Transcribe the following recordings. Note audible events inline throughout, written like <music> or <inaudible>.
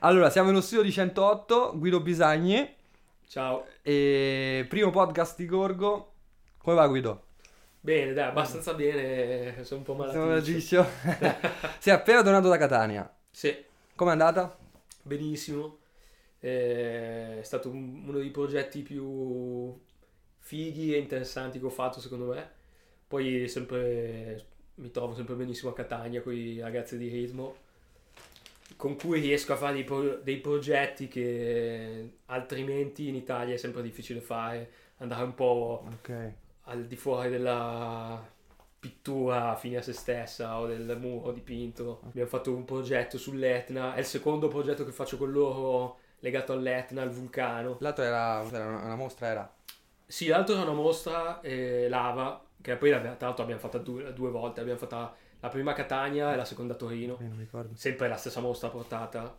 Allora, siamo nello studio di 108, Guido Bisagni, Ciao. e primo podcast di Gorgo. Come va Guido? Bene, dai, abbastanza bene. Sono un po' Siamo malaticcio. malaticcio. <laughs> Sei appena tornato da Catania. Sì, Com'è andata? benissimo. Eh, È stato un- uno dei progetti più fighi e interessanti che ho fatto, secondo me. Poi sempre mi trovo sempre benissimo a Catania con i ragazzi di ritmo, con cui riesco a fare dei, pro- dei progetti che altrimenti in Italia è sempre difficile fare. Andare un po' Ok. al di fuori della pittura fine a se stessa o del muro dipinto. Abbiamo fatto un progetto sull'Etna, è il secondo progetto che faccio con loro legato all'Etna, al vulcano. L'altro era, era una, una mostra, era. Sì, l'altro era una mostra eh, lava, che poi tra l'altro abbiamo fatta due, due volte, abbiamo fatta la prima Catania e la seconda Torino, Eh, sempre la stessa mostra portata.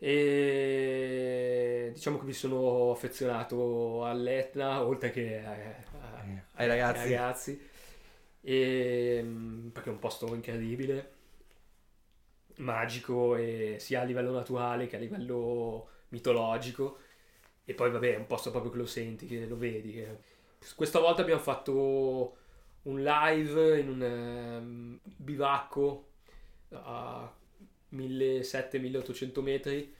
E diciamo che mi sono affezionato all'Etna, oltre che a- a- Eh, ai ragazzi. ai ragazzi. E, mm, perché è un posto incredibile, magico, e sia a livello naturale che a livello mitologico. E poi, vabbè, è un posto proprio che lo senti, che lo vedi. che- Questa volta abbiamo fatto un live in un ehm, bivacco a 1700-1800 metri,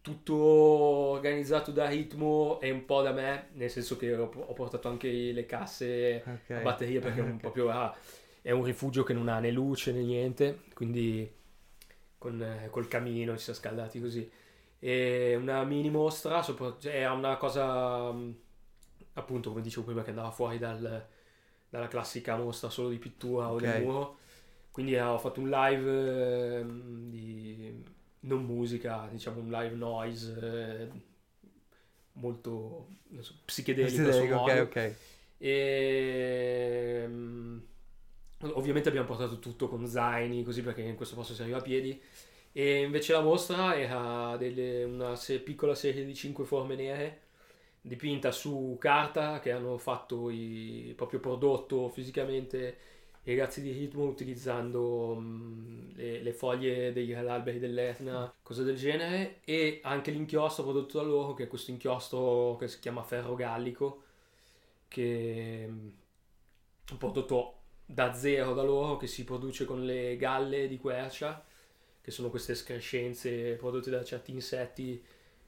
tutto organizzato da ritmo e un po' da me, nel senso che ho, ho portato anche le casse Ok. a batteria perché è un, <laughs> proprio ah, è un rifugio che non ha né luce né niente, quindi con, eh, col camino ci siamo scaldati così. E una mini mostra, sopra- cioè, era una cosa mh, appunto come dicevo prima che andava fuori dal- dalla classica mostra solo di pittura o Ok. del muro. Quindi eh, ho fatto un live ehm, di non musica, diciamo un live noise eh, molto so, psichedelico suo ok, modo. ok. E mm, ovviamente abbiamo portato tutto con zaini, così perché in questo posto si arriva a piedi. E invece la mostra era delle- una se- piccola serie di cinque forme nere dipinta su carta che hanno fatto i, proprio prodotto fisicamente i ragazzi di ritmo utilizzando mm, le, le foglie degli alberi dell'Etna, cose del genere, e anche l'inchiostro prodotto da loro, che è questo inchiostro che si chiama ferro gallico, che mm, è un prodotto da zero da loro, che si produce con le galle di quercia, che sono queste escrescenze prodotte da certi insetti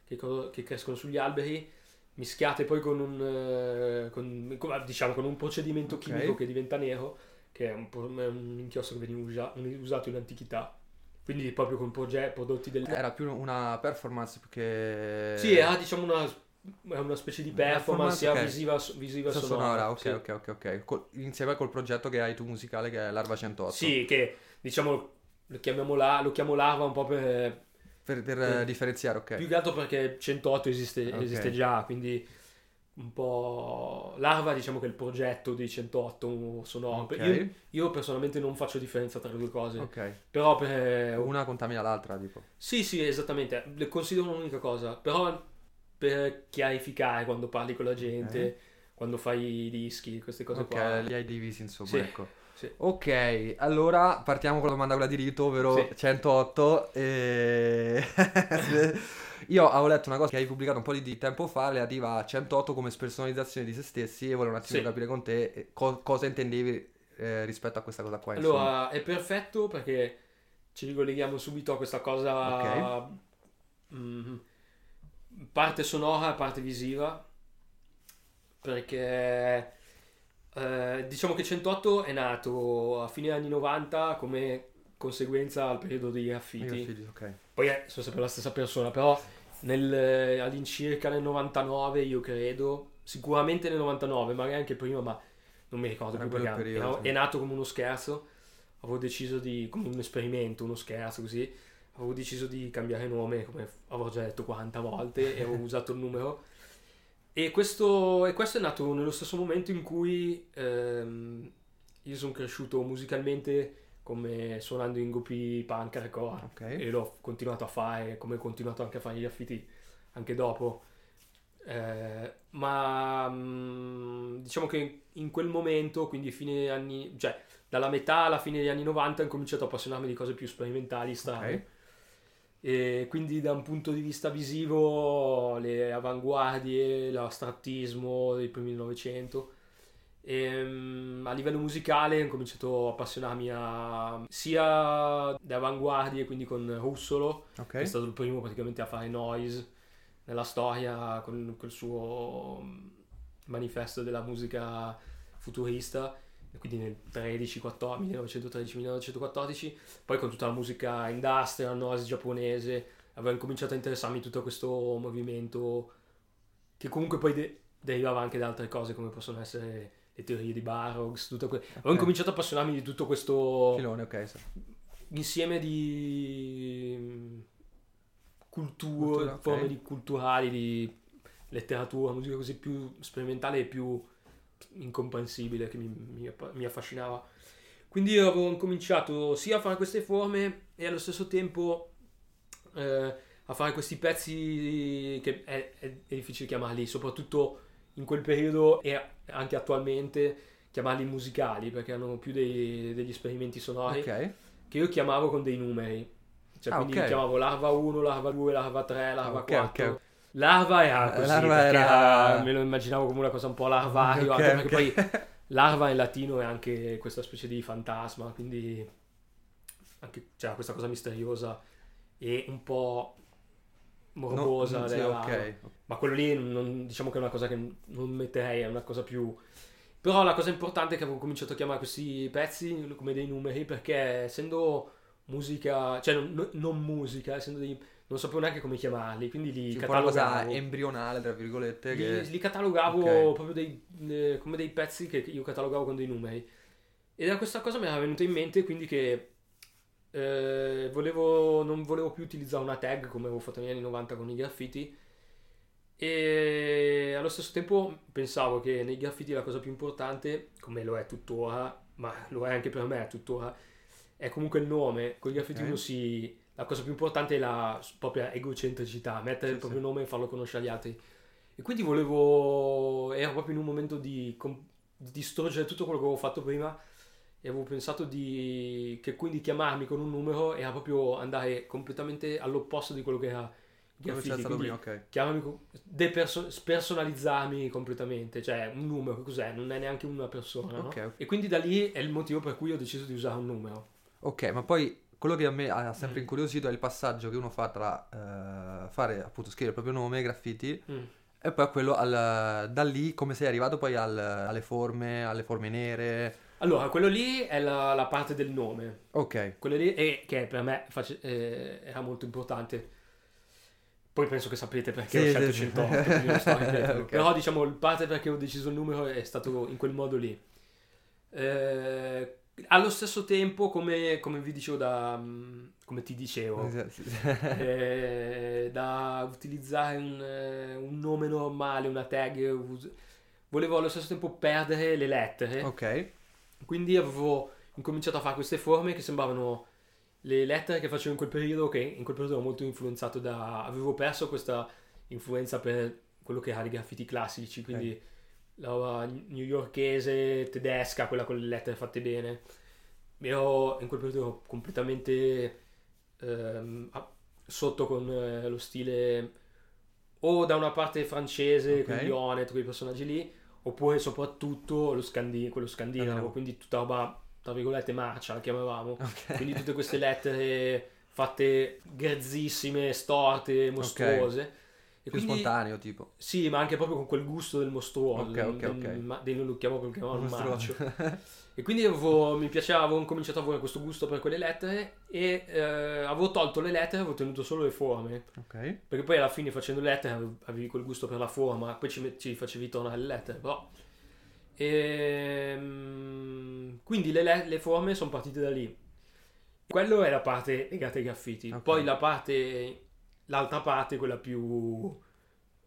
che, che crescono sugli alberi, mischiate poi con un, eh, con- con- diciamo, con un procedimento Ok. chimico che diventa nero, che è un, un inchiostro che veniva usa- usato in antichità. Quindi proprio con proge- prodotti del... Era più una performance che... Sì, era diciamo una, è una specie di performance, sia ok. visiva, visiva Questa sonora. sonora, ok, sì. ok, ok, ok. Col- insieme col progetto che hai tu musicale che è Larva 108. Sì, che diciamo lo chiamiamo la, lo chiamo larva un po' per Per, per, Eh, eh, differenziare, ok. più che altro perché 108 esiste, Ok. esiste già, quindi un po' larva diciamo che è il progetto di 108 sonoro. Ok. Io, io personalmente non faccio differenza tra le due cose, Ok. però per Una contamina l'altra, tipo. Sì, sì, esattamente, le considero un'unica cosa, però per chiarificare quando parli con la gente, quando fai i dischi, queste cose Ok, qua. li hai divisi, insomma, Sì, ecco. Sì. Ok, allora partiamo con la domanda quella di rito, ovvero Sì. 108. E... <laughs> Io avevo letto una cosa che hai pubblicato un po' di, tempo fa relativa a 108 come spersonalizzazione di se stessi e volevo un attimo Sì. capire con te eh, co- cosa intendevi eh, rispetto a questa cosa qua. insomma. Allora, è perfetto perché ci ricolleghiamo subito a questa cosa mm, parte sonora e parte visiva perché eh, diciamo che 108 è nato a fine anni 90 come conseguenza al periodo graffiti figli, ok. poi eh, sono sempre la stessa persona però nel, eh, all'incirca nel 99 io credo sicuramente nel 99 magari anche prima ma non mi ricordo Era più perché periodo, sì. è nato come uno scherzo avevo deciso di come un esperimento uno scherzo così avevo deciso di cambiare nome come avevo già detto 40 volte e avevo <laughs> usato il numero e questo, e questo è nato nello stesso momento in cui ehm, io sono cresciuto musicalmente come suonando in gruppi punk hardcore. Ok. e l'ho continuato a fare come ho continuato anche a fare gli affiti anche dopo. Eh, ma mm, diciamo che in quel momento quindi fine anni cioè dalla metà alla fine degli anni 90 ho cominciato a appassionarmi di cose più sperimentali strane E quindi da un punto di vista visivo le avanguardie, l'astrattismo dei primi 1900 e, um, a livello musicale ho cominciato a appassionarmi a, sia da avanguardie, quindi con Russolo, Ok. che è stato il primo praticamente a fare noise nella storia con quel suo mm, manifesto della musica futurista, quindi nel 13, 14, 1913, 1914, poi con tutta la musica industrial, noise giapponese, avevo cominciato a interessarmi tutto questo movimento che comunque poi de- derivava anche da altre cose come possono essere le teorie di Barrocks, tutto que- avevo Ok. cominciato a appassionarmi di tutto questo Filone, ok. sì. insieme di mm, culture, Cultura, forme di culturali, di letteratura, musica così più sperimentale e più incomprensibile che mi, mi, mi affascinava. Quindi avevo incominciato sia a fare queste forme e allo stesso tempo eh, a fare questi pezzi che è, è- è difficile chiamarli, soprattutto in quel periodo e anche attualmente chiamarli musicali perché hanno più dei- degli esperimenti sonori Ok. che io chiamavo con dei numeri. Cioè, Ah, quindi ok. chiamavo larva 1, larva 2, larva 3, larva Ah, ok, 4. Larva era Eh, così, larva era- era- me lo immaginavo come una cosa un po' larvario, Ok, anche perché ok. poi larva in latino è anche questa specie di fantasma, quindi anche, cioè, questa cosa misteriosa e un po' morbosa. No, della ok. larva. Ma quello lì non- diciamo che è una cosa che non metterei, è una cosa più... Però la cosa importante è che avevo cominciato a chiamare questi pezzi come dei numeri perché essendo musica, cioè non, non musica, essendo dei... non sapevo neanche come chiamarli, quindi li Sì, un po' una cosa catalogavo. embrionale, tra virgolette. Li, Che... li catalogavo Ok. proprio dei, eh, come dei pezzi che io catalogavo con dei numeri. E da questa cosa mi era venuta in mente quindi che eh, volevo, non volevo più utilizzare una tag come avevo fatto negli anni 90 con i graffiti. E allo stesso tempo pensavo che nei graffiti la cosa più importante, come lo è tuttora, ma lo è anche per me tuttora, è comunque il nome. Con i graffiti Ok. uno si... La cosa più importante è la propria egocentricità, mettere Sì, il proprio sì. nome e farlo conoscere agli altri. E quindi volevo... Ero proprio in un momento di, di distruggere tutto quello che avevo fatto prima e avevo pensato di... che quindi chiamarmi con un numero era proprio andare completamente all'opposto di quello che era graffiti. Quindi prima, ok. chiamami deperso- spersonalizzarmi completamente, cioè un numero, cos'è? Non è neanche una persona, no? Ok, ok. E quindi da lì è il motivo per cui ho deciso di usare un numero. Ok, ma poi quello che a me ha sempre Mm. incuriosito è il passaggio che uno fa tra eh, fare, appunto, scrivere il proprio nome, graffiti, Mm. e poi quello al- da lì come sei arrivato poi al- alle forme, alle forme nere. Allora, quello lì è la, la parte del nome. Ok, Quello lì è, che per me face- eh, era molto importante. Poi penso che sapete perché Sì, ho scelto sì, sì. 108, quindi non sto ripetendo. <laughs> Ok. Però diciamo il parte perché ho deciso il numero è stato in quel modo lì. Eh, allo stesso tempo, come, come vi dicevo da... mm, come ti dicevo, <laughs> eh, da utilizzare un, eh, un nome normale, una tag, volevo allo stesso tempo perdere le lettere. ok, Quindi avevo incominciato a fare queste forme che sembravano le lettere che facevo in quel periodo, che in quel periodo ero molto influenzato da... avevo perso questa influenza per quello che erano i graffiti classici, quindi la roba newyorkese, tedesca, quella con le lettere fatte bene. Ero in quel periodo completamente ehm, sotto con eh, lo stile o da una parte francese, Ok. quindi Onet, quei personaggi lì, oppure soprattutto lo scandi- quello scandinavo, Scandinavo. quindi tutta roba, tra virgolette, marcia la chiamavamo. ok. Quindi tutte queste lettere fatte grezzissime, storte, mostruose. E Più quindi, spontaneo tipo. sì, ma anche proprio con quel gusto del mostruoso. Ok, del, ok, del, ok. ma- del- lo chiamo chiamavano il Mostruoso. marcio. <laughs> E quindi avevo, mi piaceva, avevo incominciato a avere questo gusto per quelle lettere e eh, avevo tolto le lettere, avevo tenuto solo le forme. ok, Perché poi alla fine facendo le lettere avevi- quel gusto per la forma, poi ci, ci facevi tornare le lettere, però... Ehm, quindi le, le- le forme sono partite da lì. Quello è la parte legata ai graffiti. Ok. Poi la parte, l'altra parte, quella più,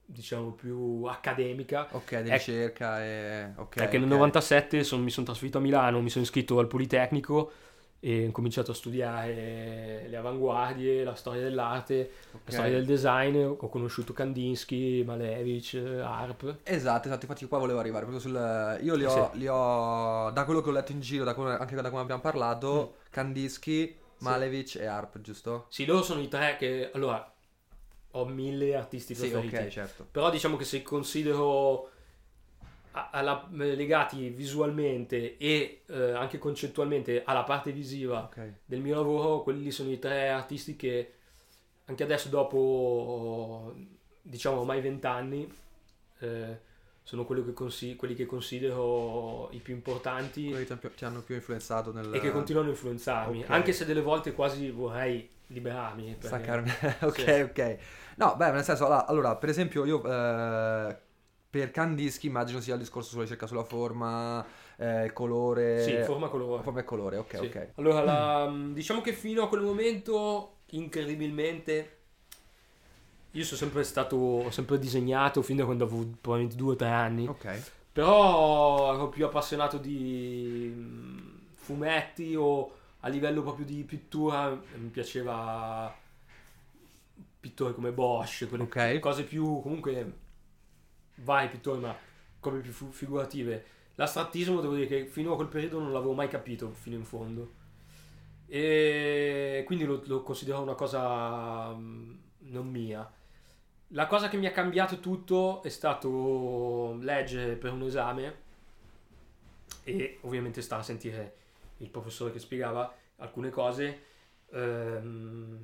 diciamo, più accademica, ok, di ricerca e... Ok, perché nel ok. 97 son- mi sono trasferito a Milano, mi sono iscritto al Politecnico e ho cominciato a studiare le avanguardie, la storia dell'arte, Ok. la storia del design. Ho conosciuto Kandinsky, Malevich, eh, Harp. Esatto, esatto, infatti qua volevo arrivare proprio sul... Io li ho, Sì. li ho- da quello che ho letto in giro, da quello- anche da come abbiamo parlato, Mm. Kandinsky Malevich e Harp, giusto? Sì, loro sono i tre che... Allora, ho mille artisti Sì, preferiti. ok, certo. Però diciamo che se considero alla- legati visualmente e eh, anche concettualmente alla parte visiva Ok. del mio lavoro, quelli sono i tre artisti che anche adesso dopo diciamo ormai vent'anni eh, sono quello che consi- quelli che considero i più importanti Quelli che ti hanno più- influenzato nel... e che continuano a influenzarmi, Ok. anche se delle volte quasi vorrei liberarmi. perché- Staccarmi. <laughs> ok, Sì. ok. No, beh, nel senso, allora, per esempio, io eh, per Candischi immagino sia il discorso sulla ricerca sulla forma, eh, il colore. Sì, forma colore. forma e colore, ok, Sì. ok. Allora, la- diciamo che fino a quel momento, incredibilmente, io sono sempre stato, ho sempre disegnato fin da quando avevo probabilmente due o tre anni, Ok, però ero più appassionato di mm, fumetti o a livello proprio di pittura mi piaceva pittori come Bosch, quelle Ok. cose più comunque vari pittori ma come più figurative. L'astrattismo devo dire che fino a quel periodo non l'avevo mai capito fino in fondo. E quindi lo, lo considero una cosa mm, non mia. La cosa che mi ha cambiato tutto è stato leggere per un esame e ovviamente stare a sentire il professore che spiegava alcune cose, ehm,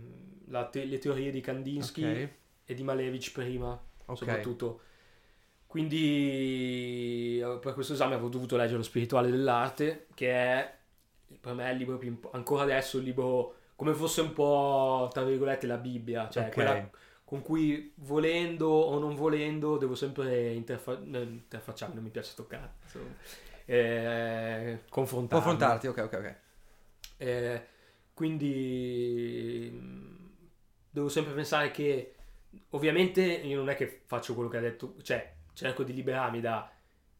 te- le teorie di Kandinsky ok, e di Malevich prima, ok. soprattutto. Quindi eh, per questo esame avevo dovuto leggere Lo spirituale dell'arte, che è per me il libro più imp- ancora adesso il libro come fosse un po' tra virgolette la Bibbia, cioè Ok. quella con cui volendo o non volendo devo sempre interfa- no, interfacciarmi, non mi piace toccare, insomma, eh, confrontarmi. Confrontarti, ok, ok, ok. Eh, quindi devo sempre pensare che ovviamente io non è che faccio quello che ha detto, cioè cerco di liberarmi da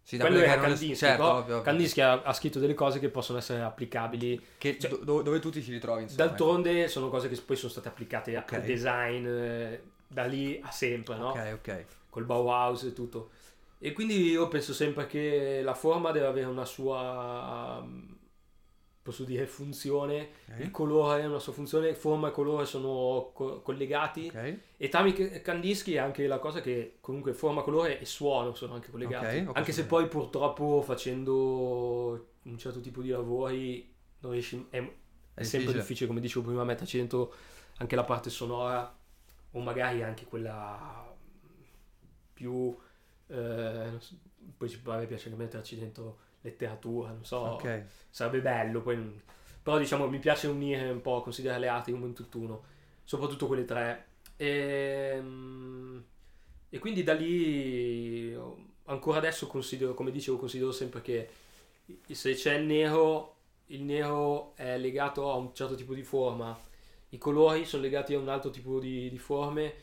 Sì, da quello era Kandinsky, certo, ovvio, ovvio. Kandinsky ha, ha scritto delle cose che possono essere applicabili Che- cioè- do- dove tu ti ci ritrovi, insomma. d'altronde sono cose che poi sono state applicate Ok. al design eh, da lì a sempre, no? Ok, ok. col Bauhaus e tutto. E quindi io penso sempre che la forma deve avere una sua, mm, posso dire, funzione, il Ok, colore ha una sua funzione, forma e colore sono co- collegati ok. e tramite Kandinsky è anche la cosa che comunque forma, colore e suono sono anche collegati. Ok, ho anche se poi purtroppo facendo un certo tipo di lavori non riesci, è, è sempre difficile. difficile, come dicevo prima, metterci dentro anche la parte sonora o magari anche quella più eh, poi ci- a me piace anche metterci dentro letteratura non so Ok. sarebbe bello poi però diciamo mi piace unire un po' considerare le arti come un tutt'uno soprattutto quelle tre Ehm, e, quindi da lì ancora adesso considero come dicevo considero sempre che se c'è il nero il nero è legato a un certo tipo di forma i colori sono legati a un altro tipo di, di forme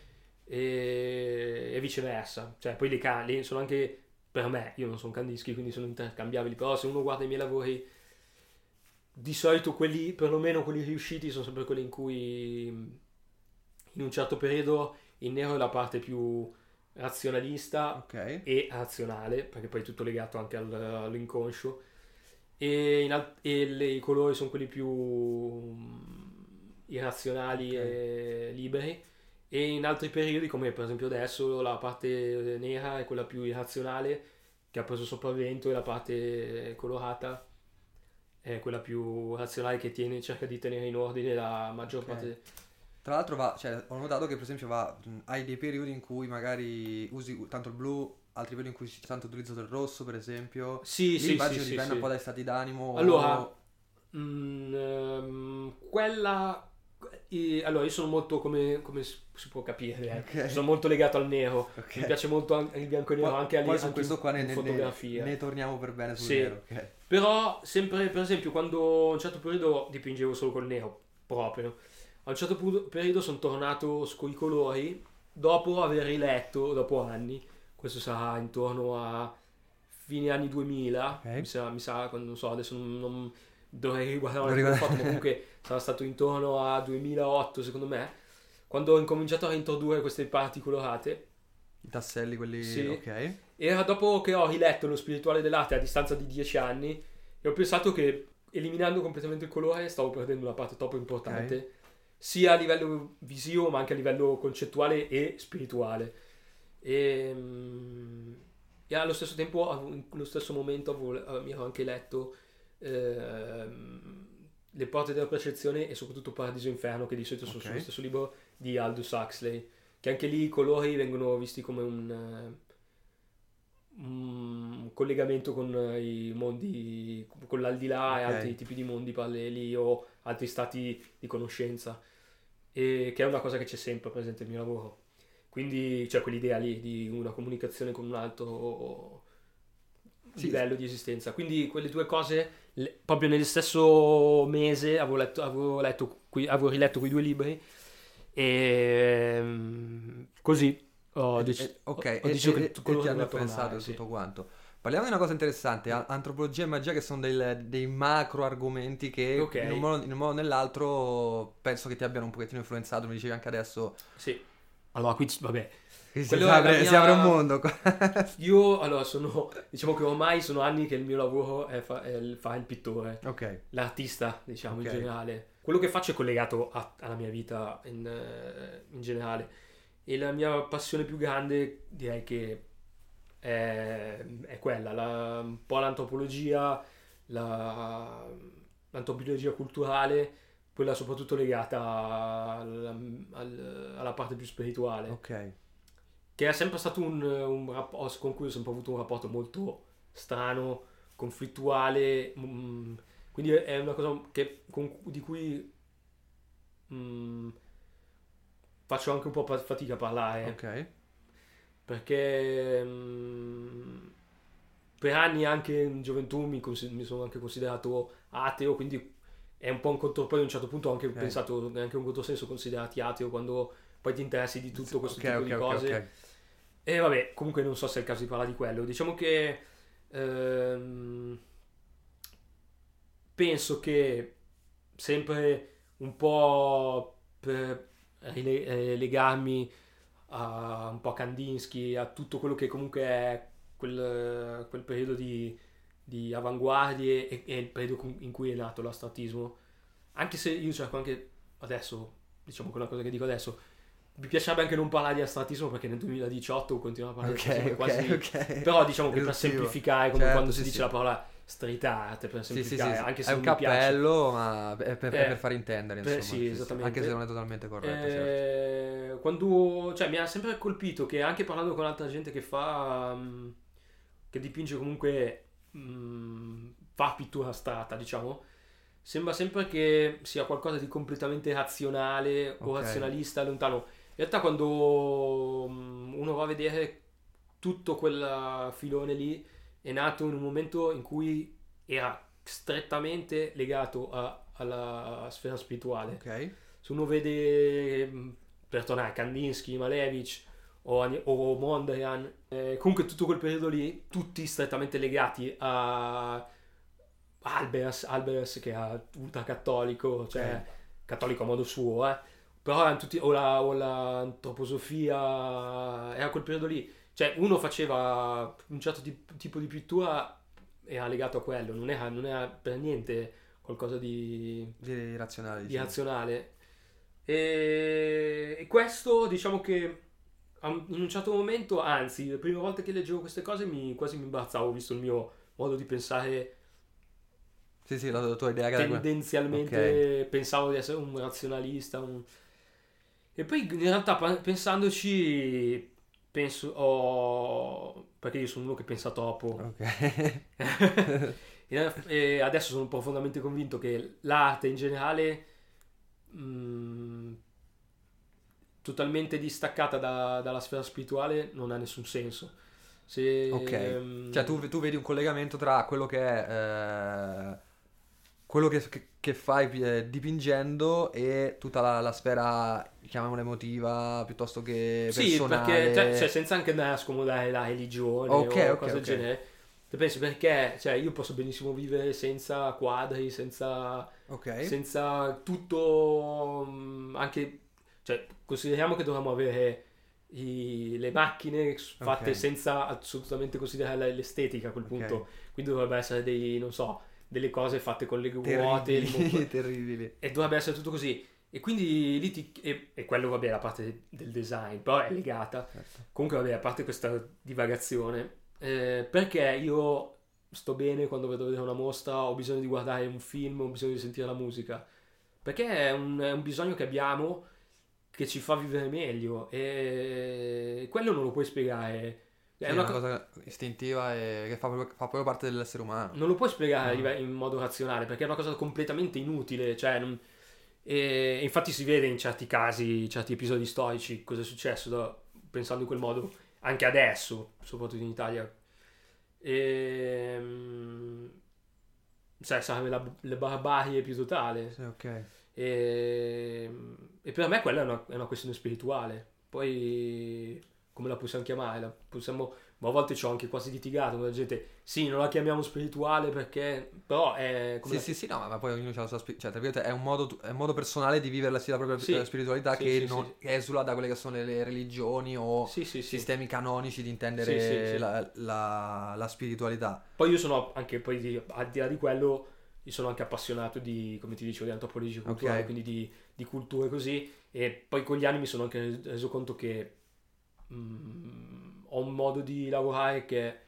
e, e viceversa. Cioè, poi le canne sono anche per me, io non sono Kandinsky, quindi sono intercambiabili, però se uno guarda i miei lavori, di solito quelli, perlomeno quelli riusciti, sono sempre quelli in cui in un certo periodo il nero è la parte più razionalista Ok. e razionale, perché poi è tutto legato anche al- all'inconscio, e, al- e le- i colori sono quelli più mm, irrazionali Ok. e liberi, e in altri periodi, come per esempio adesso, la parte nera è quella più irrazionale, che ha preso sopravvento, e la parte colorata è quella più razionale che tiene, cerca di tenere in ordine la maggior Ok. parte. Tra l'altro va, cioè, ho notato che per esempio va, mh, hai dei periodi in cui magari usi tanto il blu, altri periodi in cui c'è tanto utilizzo del rosso, per esempio. Sì, Lì sì, immagino sì, dipende sì. un po' dai stati d'animo. Allora, Mm, ehm, quella i- allora io sono molto come, come si può capire eh, Ok. sono molto legato al nero Ok. mi piace molto anche il bianco e nero Poi- anche, poi su anche questo qua ne, in ne- fotografia ne torniamo per bene sul Sì. nero. ok. però sempre per esempio quando a un certo periodo dipingevo solo col nero proprio a un certo pu- periodo sono tornato con i colori dopo aver riletto dopo anni questo sarà intorno a fine anni 2000 Ok. mi, sa, mi sa quando non so adesso non, non- dovrei riguardare fatto ma comunque <laughs> sarà stato intorno a 2008 secondo me quando ho incominciato a introdurre queste parti colorate I tasselli, quelli... Sì. Ok. era dopo che ho riletto lo spirituale dell'arte a distanza di dieci anni e ho pensato che eliminando completamente il colore stavo perdendo una parte troppo importante, sia a livello visivo ma anche a livello concettuale e spirituale. E, mm, e allo stesso tempo, quello stesso momento, eh, mi ero anche letto ehm, Le porte della percezione e soprattutto Paradiso e Inferno, che di solito sono Ok. sullo stesso libro di Aldous Huxley, che anche lì i colori vengono visti come un, eh, un collegamento con i mondi, con l'aldilà e Ok. altri tipi di mondi paralleli o altri stati di conoscenza, e che è una cosa che c'è sempre presente nel mio lavoro. Quindi c'è quell'idea lì di una comunicazione con un altro Sì. livello di esistenza. Quindi quelle due cose, le- proprio nello stesso mese, avevo letto, avevo letto qui- avevo riletto quei due libri e mm, così ho, E- dec- e- ok, ho- e, deciso e- che e quello ti hanno e sì. tutto quanto. Parliamo di una cosa interessante, antropologia e magia che sono del- dei macro argomenti che Ok. in un modo, in un modo o nell'altro penso che ti abbiano un pochettino influenzato, mi dicevi anche adesso Sì. Allora, qui, vabbè, si, apre, mia- si apre un mondo. <laughs> io allora sono, diciamo che ormai sono anni che il mio lavoro è, fa- è il- fare il pittore. ok, l'artista, diciamo, Ok. in generale. Quello che faccio è collegato a- alla mia vita in, eh, in generale. E la mia passione più grande direi che è, è quella, la- un po' l'antropologia, la- l'antropologia culturale, quella soprattutto legata alla, al- alla parte più spirituale. Ok. che è sempre stato un, un rapporto con cui ho sempre avuto un rapporto molto strano, conflittuale, mm, quindi è una cosa che- con- di cui mm, faccio anche un po' fatica a parlare, Ok, perché mm, per anni anche in gioventù mi, mi sono anche considerato ateo, quindi è un po' un contro, poi a un certo punto ho anche Ok. pensato, è anche un controsenso considerarti ateo quando poi ti interessi di tutto questo ok, tipo ok, di cose. ok. E vabbè, comunque non so se è il caso di parlare di quello. Diciamo che ehm, penso che sempre un po' per eh, legarmi a un po' a Kandinsky, a tutto quello che comunque è quel, quel periodo di, di avanguardie e, e il periodo in cui è nato l'astrattismo. Anche se io cerco anche adesso, diciamo quella cosa che dico adesso, mi piacerebbe anche non parlare di astrattismo perché nel 2018 continuo a parlare di Ok, astrattismo ok, quasi ok. però diciamo che per semplificare, come Certo, quando sì, si dice sì. la parola street art, per Sì, sì, sì, semplificare, sì. anche se è un mi piace. cappello, ma è per, Eh, per far intendere, insomma. sì, esattamente. Anche se non è totalmente corretto, certo. Eh, Quando, cioè, mi ha sempre colpito che anche parlando con altra gente che fa, mm, che dipinge comunque, mm, fa pittura astratta, diciamo, sembra sempre che sia qualcosa di completamente razionale o Ok. razionalista, lontano. In realtà quando mm, uno va a vedere tutto quel filone lì è nato in un momento in cui era strettamente legato a- alla sfera spirituale. Ok, Se uno vede, mh, per tornare, Kandinsky, Malevich o, o Mondrian, eh, comunque tutto quel periodo lì, tutti strettamente legati a Albers, Albers che era ultracattolico, cioè cattolico a modo suo, eh. però erano tutti, o, la, o l'antroposofia, era quel periodo lì. Cioè uno faceva un certo tip- tipo di pittura, era legato a quello, non era, non era per niente qualcosa di di razionale, di diciamo. razionale. E, e questo diciamo che in un certo momento, anzi, le prime volte che leggevo queste cose mi, quasi mi imbarazzavo visto il mio modo di pensare. Sì, sì, la, tua idea era. Tendenzialmente pensavo di essere un razionalista. un- E poi in realtà pensandoci, penso, ho... perché io sono uno che pensa troppo. Ok. <laughs> E e adesso sono profondamente convinto che l'arte in generale, mh, totalmente distaccata da- dalla sfera spirituale, non ha nessun senso. Se, Ok. ehm, Cioè, tu, tu vedi un collegamento tra quello che è eh, quello che, che- che fai eh, dipingendo e tutta la, la sfera, chiamiamola emotiva, piuttosto che Sì, personale. perché cioè, cioè, senza anche andare a scomodare la religione Ok, o ok, cose del ok. genere. Te pensi perché cioè, io posso benissimo vivere senza quadri, senza senza tutto mm, anche cioè consideriamo che dovremmo avere i- le macchine fatte Ok. senza assolutamente considerare l'estetica a quel punto quindi dovrebbe essere dei non so delle cose fatte con le ruote. Terribili, <laughs> terribili. e dovrebbe essere tutto così. E quindi lì ti... E, e quello, vabbè, la parte del design, però è legata. Certo. Comunque, vabbè, a parte questa divagazione, eh, perché io sto bene quando vedo vedere una mostra, ho bisogno di guardare un film, ho bisogno di sentire la musica? Perché è un, è un bisogno che abbiamo che ci fa vivere meglio e quello non lo puoi spiegare. È Sì, una co- cosa istintiva e che fa proprio, fa proprio parte dell'essere umano. non lo puoi spiegare No. live- in modo razionale perché è una cosa completamente inutile. Cioè, non- e infatti si vede in certi casi, in certi episodi storici, cosa è successo da- pensando in quel modo anche adesso, soprattutto in Italia. E, cioè, sarebbe la, la barbarie più totale. Sì, ok. E, e per me quella è una, è una questione spirituale. Poi, come la possiamo chiamare? La possiamo, ma a volte ci ho anche quasi litigato con la gente. Sì, non la chiamiamo spirituale perché. Però è come. Sì, sì, sì, no, ma poi ognuno ha la sua cioè, tra virgolette, è un modo, è un modo personale di vivere la, la propria Sì. eh, spiritualità Sì, che sì, non esula da quelle che sono le, le religioni o sistemi canonici di intendere. La, la- la spiritualità. Poi io sono anche, poi di- al di là di quello, io sono anche appassionato di, come ti dicevo, di antropologia culturale, Ok. quindi di, di culture così. E poi con gli anni mi sono anche reso conto che mm, ho un modo di lavorare che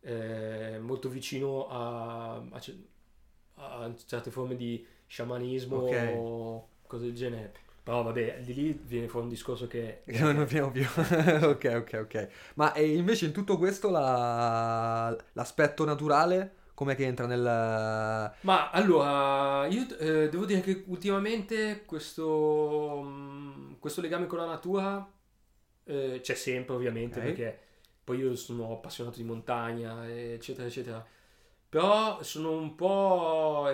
è molto vicino a, a a certe forme di sciamanismo Ok. o cose del genere. Però vabbè, di lì viene fuori un discorso che... Che <laughs> non abbiamo più. <laughs> ok, ok, ok. Ma invece in tutto questo la- l'aspetto naturale com'è che entra nel... Ma allora, io eh, devo dire che ultimamente questo, mm, questo legame con la natura eh, c'è sempre ovviamente Ok. perché poi io sono appassionato di montagna eccetera eccetera però sono un po'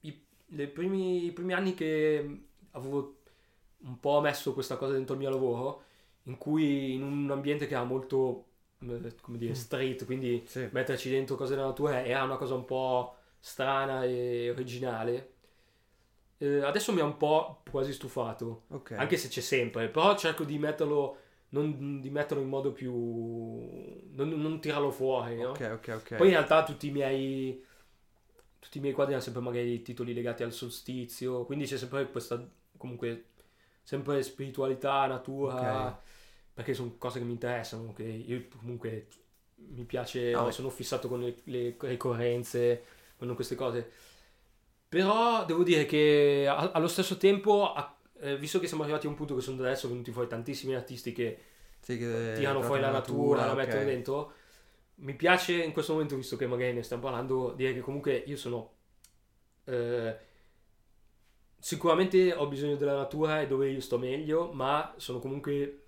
i, primi, i primi anni che avevo un po' messo questa cosa dentro il mio lavoro in cui in un ambiente che era molto come dire Mm. street quindi Sì. metterci dentro cose della natura era una cosa un po' strana e originale. Eh, adesso mi ha un po' quasi stufato, Ok. anche se c'è sempre, però cerco di metterlo, non, di metterlo in modo più... non, non tirarlo fuori, no? Ok, ok, ok. Poi in realtà tutti i miei... Tutti i miei quadri hanno sempre magari titoli legati al solstizio, quindi c'è sempre questa, comunque, sempre spiritualità, natura. Perché sono cose che mi interessano, che io comunque mi piace, No. sono fissato con le, le ricorrenze, con queste cose. Però devo dire che a- allo stesso tempo, a- eh, visto che siamo arrivati a un punto che sono adesso venuti fuori tantissimi artisti che Sì, che tirano fuori la trattano natura, la mettono dentro. Mi piace in questo momento, visto che magari ne stiamo parlando, dire che comunque io sono. eh, sicuramente ho bisogno della natura e dove io sto meglio, ma sono comunque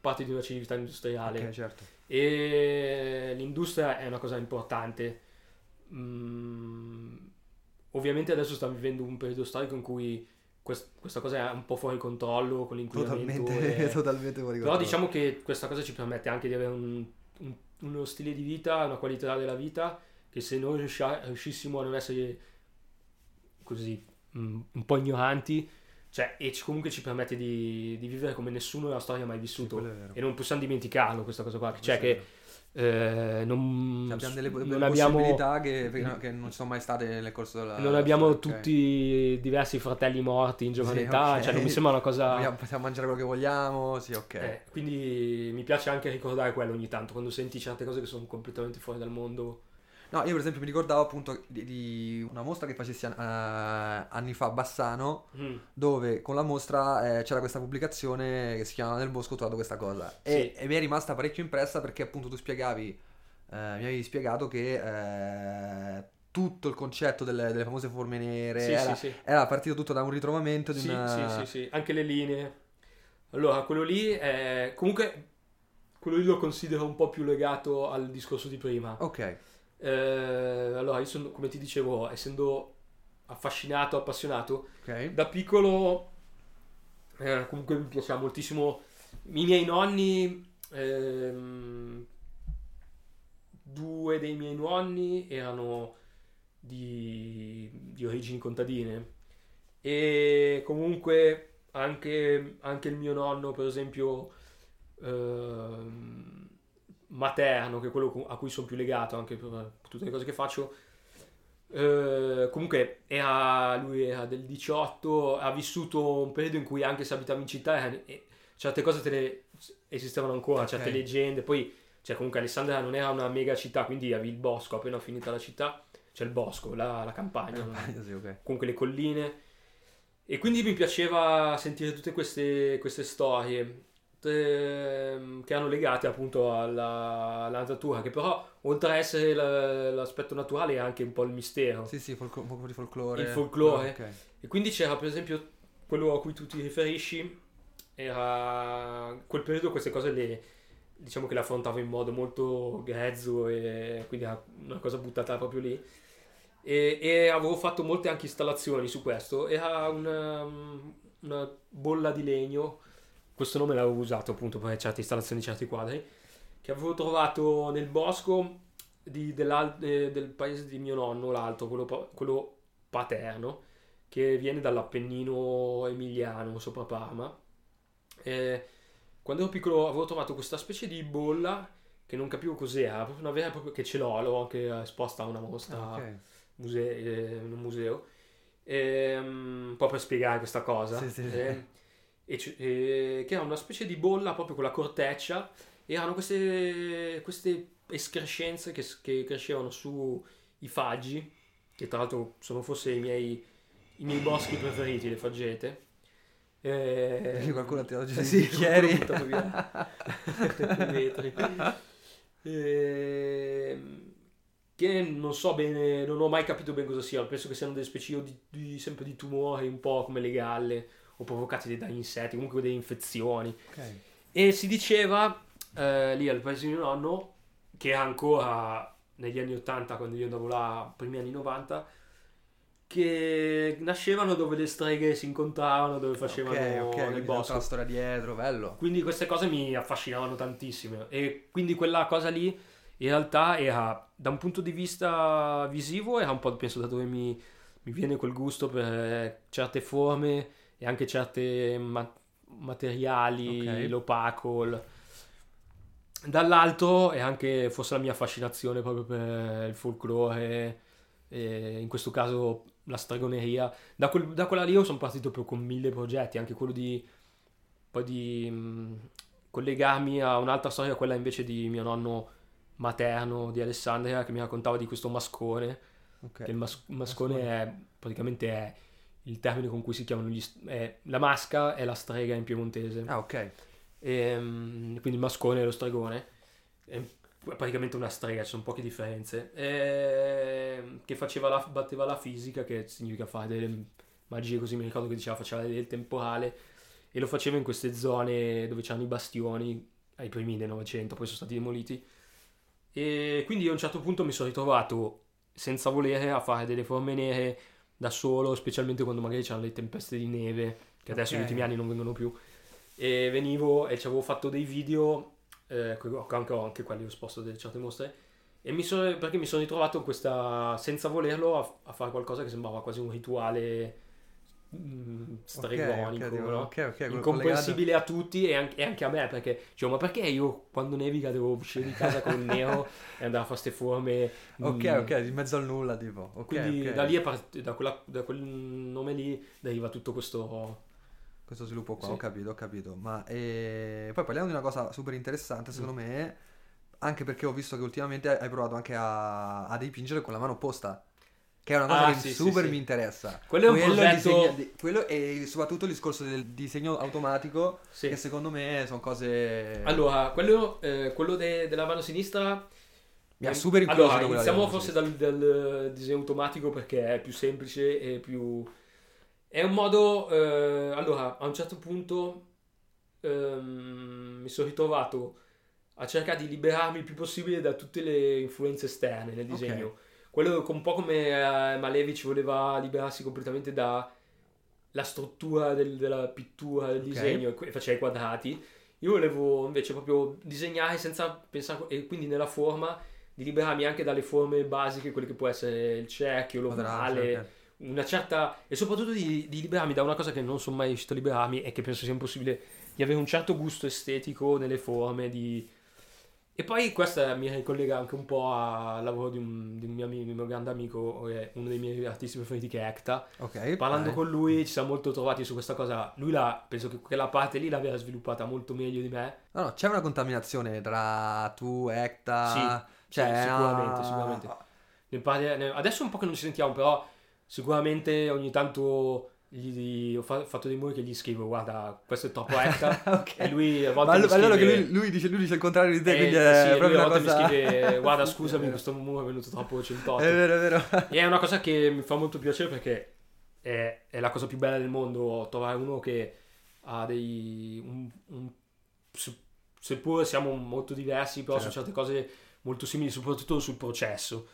parte di una civiltà industriale Ok, certo. e l'industria è una cosa importante. Mm, ovviamente adesso stiamo vivendo un periodo storico in cui quest- questa cosa è un po' fuori controllo con l'inquinamento. Totalmente, e- <laughs> totalmente fuori però controllo. diciamo che questa cosa ci permette anche di avere un- un- uno stile di vita, una qualità della vita che se noi riuscia- riuscissimo a non essere così mm, un po' ignoranti, cioè, e comunque ci permette di, di vivere come nessuno nella storia ha mai Sì, vissuto. vero. e non possiamo dimenticarlo questa cosa qua, cioè che eh, non, Cioè, abbiamo delle, non delle abbiamo, possibilità che, che non sono mai state nel corso della non abbiamo storia, ok. tutti diversi fratelli morti in giovane Sì, età, ok. cioè non mi sembra una cosa... <laughs> Vogliamo- possiamo mangiare quello che vogliamo, sì, ok. Eh, quindi mi piace anche ricordare quello ogni tanto, quando senti certe cose che sono completamente fuori dal mondo. No, io per esempio mi ricordavo appunto di, di una mostra che facessi eh, anni fa a Bassano, Mm. dove con la mostra eh, c'era questa pubblicazione che si chiama Nel bosco ho trovato questa cosa. E, Sì. e mi è rimasta parecchio impressa perché appunto tu spiegavi, eh, mi avevi spiegato che eh, tutto il concetto delle, delle famose forme nere Sì, era, sì, sì. era partito tutto da un ritrovamento di Sì, una... sì, sì, sì, anche le linee. Allora, quello lì è... Comunque, quello lì lo considero un po' più legato al discorso di prima. Ok, Eh, allora, io sono, come ti dicevo, essendo affascinato, appassionato, ok. da piccolo eh, comunque mi piaceva moltissimo i miei nonni ehm, due dei miei nonni erano di, di origini contadine e comunque anche, anche il mio nonno per esempio ehm, materno che è quello a cui sono più legato anche per tutte le cose che faccio Eh, comunque era, lui era del 18, ha vissuto un periodo in cui anche se abitava in città eh, certe cose te le, esistevano ancora, okay. certe leggende, poi cioè comunque Alessandria non era una mega città, quindi avevi il bosco, appena finita la città c'è il bosco, la, la campagna, campagna sì, okay. comunque le colline. E quindi mi piaceva sentire tutte queste, queste storie che erano legate appunto alla, alla, natura, che però oltre a essere la, l'aspetto naturale è anche un po' il mistero. Sì, sì, un po' di folklore. Il folklore. Oh, okay. E quindi c'era per esempio quello a cui tu ti riferisci, era quel periodo queste cose le diciamo che le affrontavo in modo molto grezzo e quindi era una cosa buttata proprio lì e, e avevo fatto molte anche installazioni su questo era una, una bolla di legno questo nome l'avevo usato appunto per certe installazioni certi quadri che avevo trovato nel bosco di, eh, del paese di mio nonno l'altro quello, quello paterno che viene dall'Appennino emiliano sopra Parma e quando ero piccolo avevo trovato questa specie di bolla che non capivo cos'era, proprio una vera e propria che ce l'ho, l'ho anche esposta a una mostra ah, okay. muse- eh, in un museo. E, um, un po' per spiegare questa cosa. Sì, sì. E, e, e, che era una specie di bolla proprio con la corteccia. Erano queste, queste escrescenze che, che crescevano sui faggi, che tra l'altro sono forse i miei, i miei boschi preferiti, le faggete. Eh, qualcuno ti oggi sì, bicchieri. eh, che non so bene, non ho mai capito bene cosa sia. Penso che siano delle specie di, di, sempre di tumori, un po' come le galle, o provocati da insetti, comunque delle infezioni. Okay. E si diceva eh, lì al paese di mio nonno, che ancora negli anni 80, quando io andavo là, primi anni 90, che nascevano dove le streghe si incontravano, dove facevano okay, okay, nel bosco. la storia dietro, bello. Quindi queste cose mi affascinavano tantissimo e quindi quella cosa lì in realtà era da un punto di vista visivo era un po' penso da dove mi, mi viene quel gusto per certe forme e anche certe ma- materiali, okay. l'opaco. L- Dall'altro è anche forse la mia fascinazione proprio per il folklore, in questo caso la stregoneria. Da, quel, da quella lì io sono partito più con mille progetti, anche quello di poi di mh, collegarmi a un'altra storia, quella invece di mio nonno materno di Alessandria, che mi raccontava di questo mascone. Okay. il mas- mascone è praticamente è il termine con cui si chiamano gli è, la masca è la strega in piemontese. Ah, ok. E, ehm, quindi il mascone è lo stregone. E praticamente una strega, ci sono poche differenze, eh, che faceva la, batteva la fisica, che significa fare delle magie, così mi ricordo che diceva faceva del temporale, e lo faceva in queste zone dove c'erano i bastioni, ai primi del Novecento, poi sono stati demoliti, e quindi a un certo punto mi sono ritrovato senza volere a fare delle forme nere da solo, specialmente quando magari c'erano le tempeste di neve, che adesso okay. negli ultimi anni non vengono più, e venivo e ci avevo fatto dei video eh, anche, anche quelli ho esposto delle certe mostre, e mi sono, perché mi sono ritrovato questa, senza volerlo a, a fare qualcosa che sembrava quasi un rituale stregonico, okay, okay, no? okay, okay, incomprensibile collegato... a tutti e anche, e anche, a me perché dicevo ma perché io quando nevica devo uscire di casa con <laughs> il nero e andare a fare queste forme ok mh, mm. ok di mezzo al nulla tipo quindi da lì è part- da, quella, da quel nome lì deriva tutto questo questo sviluppo qua, sì. ho capito, ho capito. Ma e... poi parliamo di una cosa super interessante, secondo mm. me, anche perché ho visto che ultimamente hai provato anche a, a dipingere con la mano opposta. Che è una cosa ah, che sì, super sì, mi interessa. Quello è un quello progetto... Disegna, di, quello e soprattutto il discorso del disegno automatico, che secondo me sono cose... Allora, quello, eh, quello de, della mano sinistra... Mi ha super incuriosito. Allora, iniziamo forse dal, dal disegno automatico perché è più semplice e più è un modo, eh, allora, a un certo punto ehm, mi sono ritrovato a cercare di liberarmi il più possibile da tutte le influenze esterne nel disegno. Okay. Quello un po' come eh, Malevic voleva liberarsi completamente dalla struttura del, della pittura, del okay. disegno, e faceva i quadrati. Io volevo invece proprio disegnare senza pensare, e quindi nella forma, di liberarmi anche dalle forme basiche, quelle che può essere il cerchio, l'ovale. Okay una certa e soprattutto di, di, liberarmi da una cosa che non sono mai riuscito a liberarmi e che penso sia impossibile di avere un certo gusto estetico nelle forme di E poi questa mi ricollega anche un po' al lavoro di un, di un mio, amico, di un mio grande amico, uno dei miei artisti preferiti che è Ekta. Ok. Parlando vai. con lui ci siamo molto trovati su questa cosa. Lui la, penso che quella parte lì l'aveva sviluppata molto meglio di me. No, no, c'è una contaminazione tra tu, Ecta. Sì, cioè, sì, sicuramente, ah, sicuramente. Ne parli- ne- adesso è un po' che non ci sentiamo, però sicuramente ogni tanto gli, ho fa- fatto dei muri che gli scrivo, guarda, questo è troppo <laughs> Ekta. ok. e lui a Ma volte allora scrive... che lui, lui dice, lui dice il contrario di te, eh, quindi sì, è lui proprio una volte cosa... mi scrive, guarda <laughs> scusami, questo muro è venuto troppo 108. È vero, è vero. E è una cosa che mi fa molto piacere perché è, è la cosa più bella del mondo trovare uno che ha dei... Un, un- se- seppur siamo molto diversi, però Certo. su certe cose molto simili, soprattutto sul processo.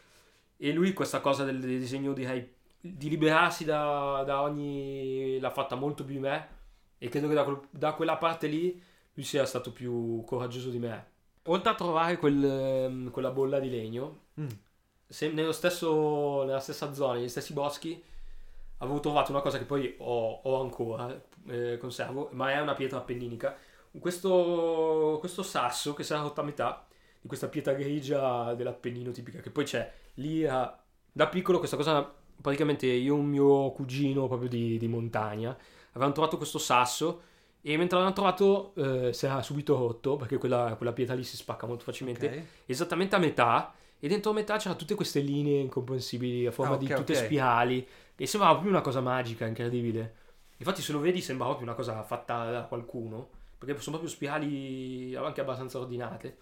E lui questa cosa del disegno direi di liberarsi da, da ogni... l'ha fatta molto più di me e credo che da, quel- da quella parte lì lui sia stato più coraggioso di me. Oltre a trovare quel, ehm, quella bolla di legno, Mm. stesso, nella stessa zona, negli stessi boschi, avevo trovato una cosa che poi ho, ho ancora, eh, conservo, ma è una pietra appenninica. Questo, questo sasso che si è rotto a metà di questa pietra grigia dell'Appennino tipica, che poi c'è lì a- da piccolo questa cosa, praticamente io e un mio cugino proprio di, di montagna, avevamo trovato questo sasso e mentre l'avevamo trovato eh, si era subito rotto, perché quella, quella pietra lì si spacca molto facilmente, Ok. esattamente a metà e dentro a metà c'erano tutte queste linee incomprensibili a forma Ah, di ok, tutte ok. spirali e sembrava proprio una cosa magica, incredibile. Infatti se lo vedi sembra proprio una cosa fatta da qualcuno, perché sono proprio spirali anche abbastanza ordinate.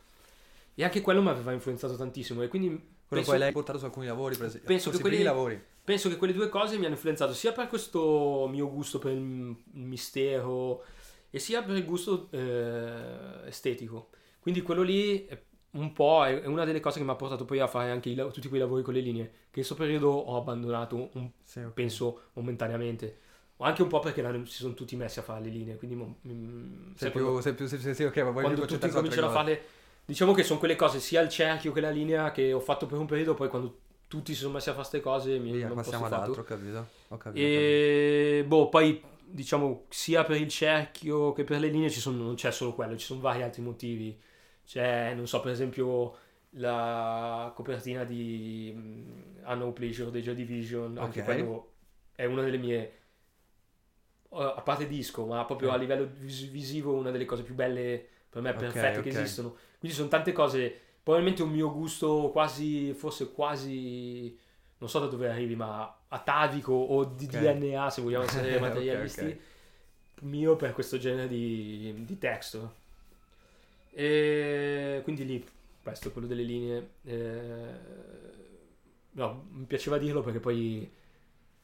E anche quello mi aveva influenzato tantissimo e quindi Quello poi l'hai portato su alcuni lavori, per esempio. penso che quelli- lavori. penso che quelle due cose mi hanno influenzato sia per questo mio gusto per il mistero e sia per il gusto eh, estetico. Quindi quello lì è un po' è una delle cose che mi ha portato poi a fare anche i tutti quei lavori con le linee, che in questo periodo ho abbandonato, un- Sì, ok. penso momentaneamente. O anche un po' perché si sono tutti messi a fare le linee, quindi mo- mm, Sei sai quando- più, sei più, sei, sei, ok, ma vuoi quando più tutti cominciano a cose. Diciamo che sono quelle cose sia il cerchio che la linea che ho fatto per un periodo poi quando tutti si sono messi a fare queste cose mi Via, hanno po' passiamo ad altro, ho capito. Ho capito, ho capito. e boh poi diciamo sia per il cerchio che per le linee ci sono, non c'è solo quello ci sono vari altri motivi c'è non so per esempio la copertina di mm, A No Pleasure dei Joy Division anche Ok. quello è una delle mie a parte disco ma proprio a livello vis- visivo una delle cose più belle per me Ok, perfette che ok. esistono. Quindi sono tante cose. Probabilmente un mio gusto quasi forse quasi non so da dove arrivi ma atavico o di Ok. DNA se vogliamo essere <laughs> materialisti mio per questo genere di, di texture e quindi lì questo quello delle linee. Eh, no mi piaceva dirlo perché poi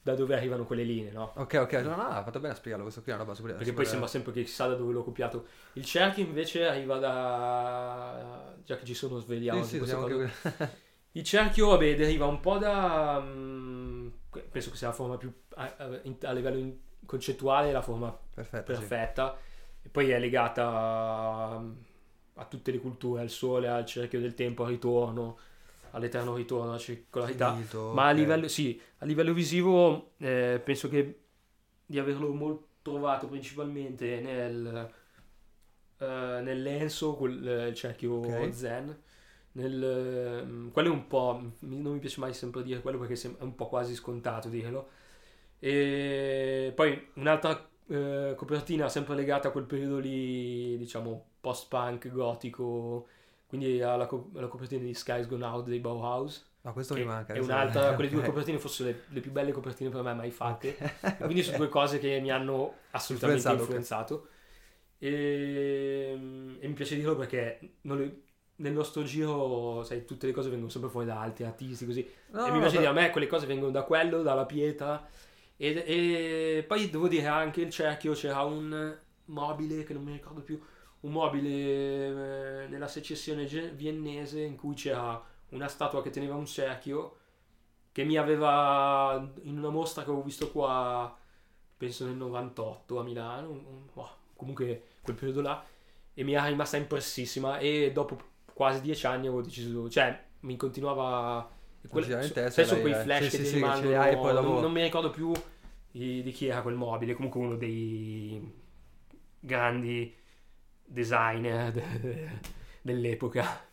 da dove arrivano quelle linee no? Ok, ok, no, no, hai fatto bene a spiegarlo, questo qui è una roba super... Perché poi sembra sempre che chissà da dove l'ho copiato. Il cerchio invece arriva da. già che ci sono, svegliamo Sì, sì, anche... <laughs> Il cerchio, vabbè, deriva un po' da. mm, penso che sia la forma più. a, livello in- concettuale, la forma Perfetto, sì. perfetta. E poi è legata a, a tutte le culture, al sole, al cerchio del tempo, al ritorno, all'eterno ritorno, alla circolarità. Finito, Ma a livello, sì, a livello visivo eh, penso che di averlo molto trovato principalmente nel, eh, nel lenso, quel, il cerchio Ok. zen. Nel, ehm, quello è un po', non mi piace mai sempre dire quello perché è un po' quasi scontato dirlo. E poi un'altra eh, copertina sempre legata a quel periodo lì, diciamo post-punk gotico, quindi alla, co- alla copertina di Skies Gone Out dei Bauhaus No, questo mi manca. è un'altra, quelle due <laughs> copertine forse le, le più belle copertine per me mai fatte. Ok. Quindi sono due cose che mi hanno assolutamente Influenzato, influenzato. E, e mi piace dirlo perché le- nel nostro giro, sai, tutte le cose vengono sempre fuori da altri artisti, così. No, e no, mi piace no, dire, a me quelle cose vengono da quello, dalla pietra. E, e poi devo dire anche il cerchio c'era un mobile che non mi ricordo più, un mobile eh, nella secessione viennese in cui c'era una statua che teneva un cerchio che mi aveva in una mostra che avevo visto qua, penso nel 98 a Milano, un- un- oh, comunque quel periodo là, e mi era rimasta impressissima e dopo quasi dieci anni avevo deciso, cioè mi continuava... Continuava in testa, l'hai- quei flash sì, che sì, che rimangono, hai poi non, non mi ricordo più di, di chi era quel mobile, comunque uno dei grandi designer de- de- dell'epoca.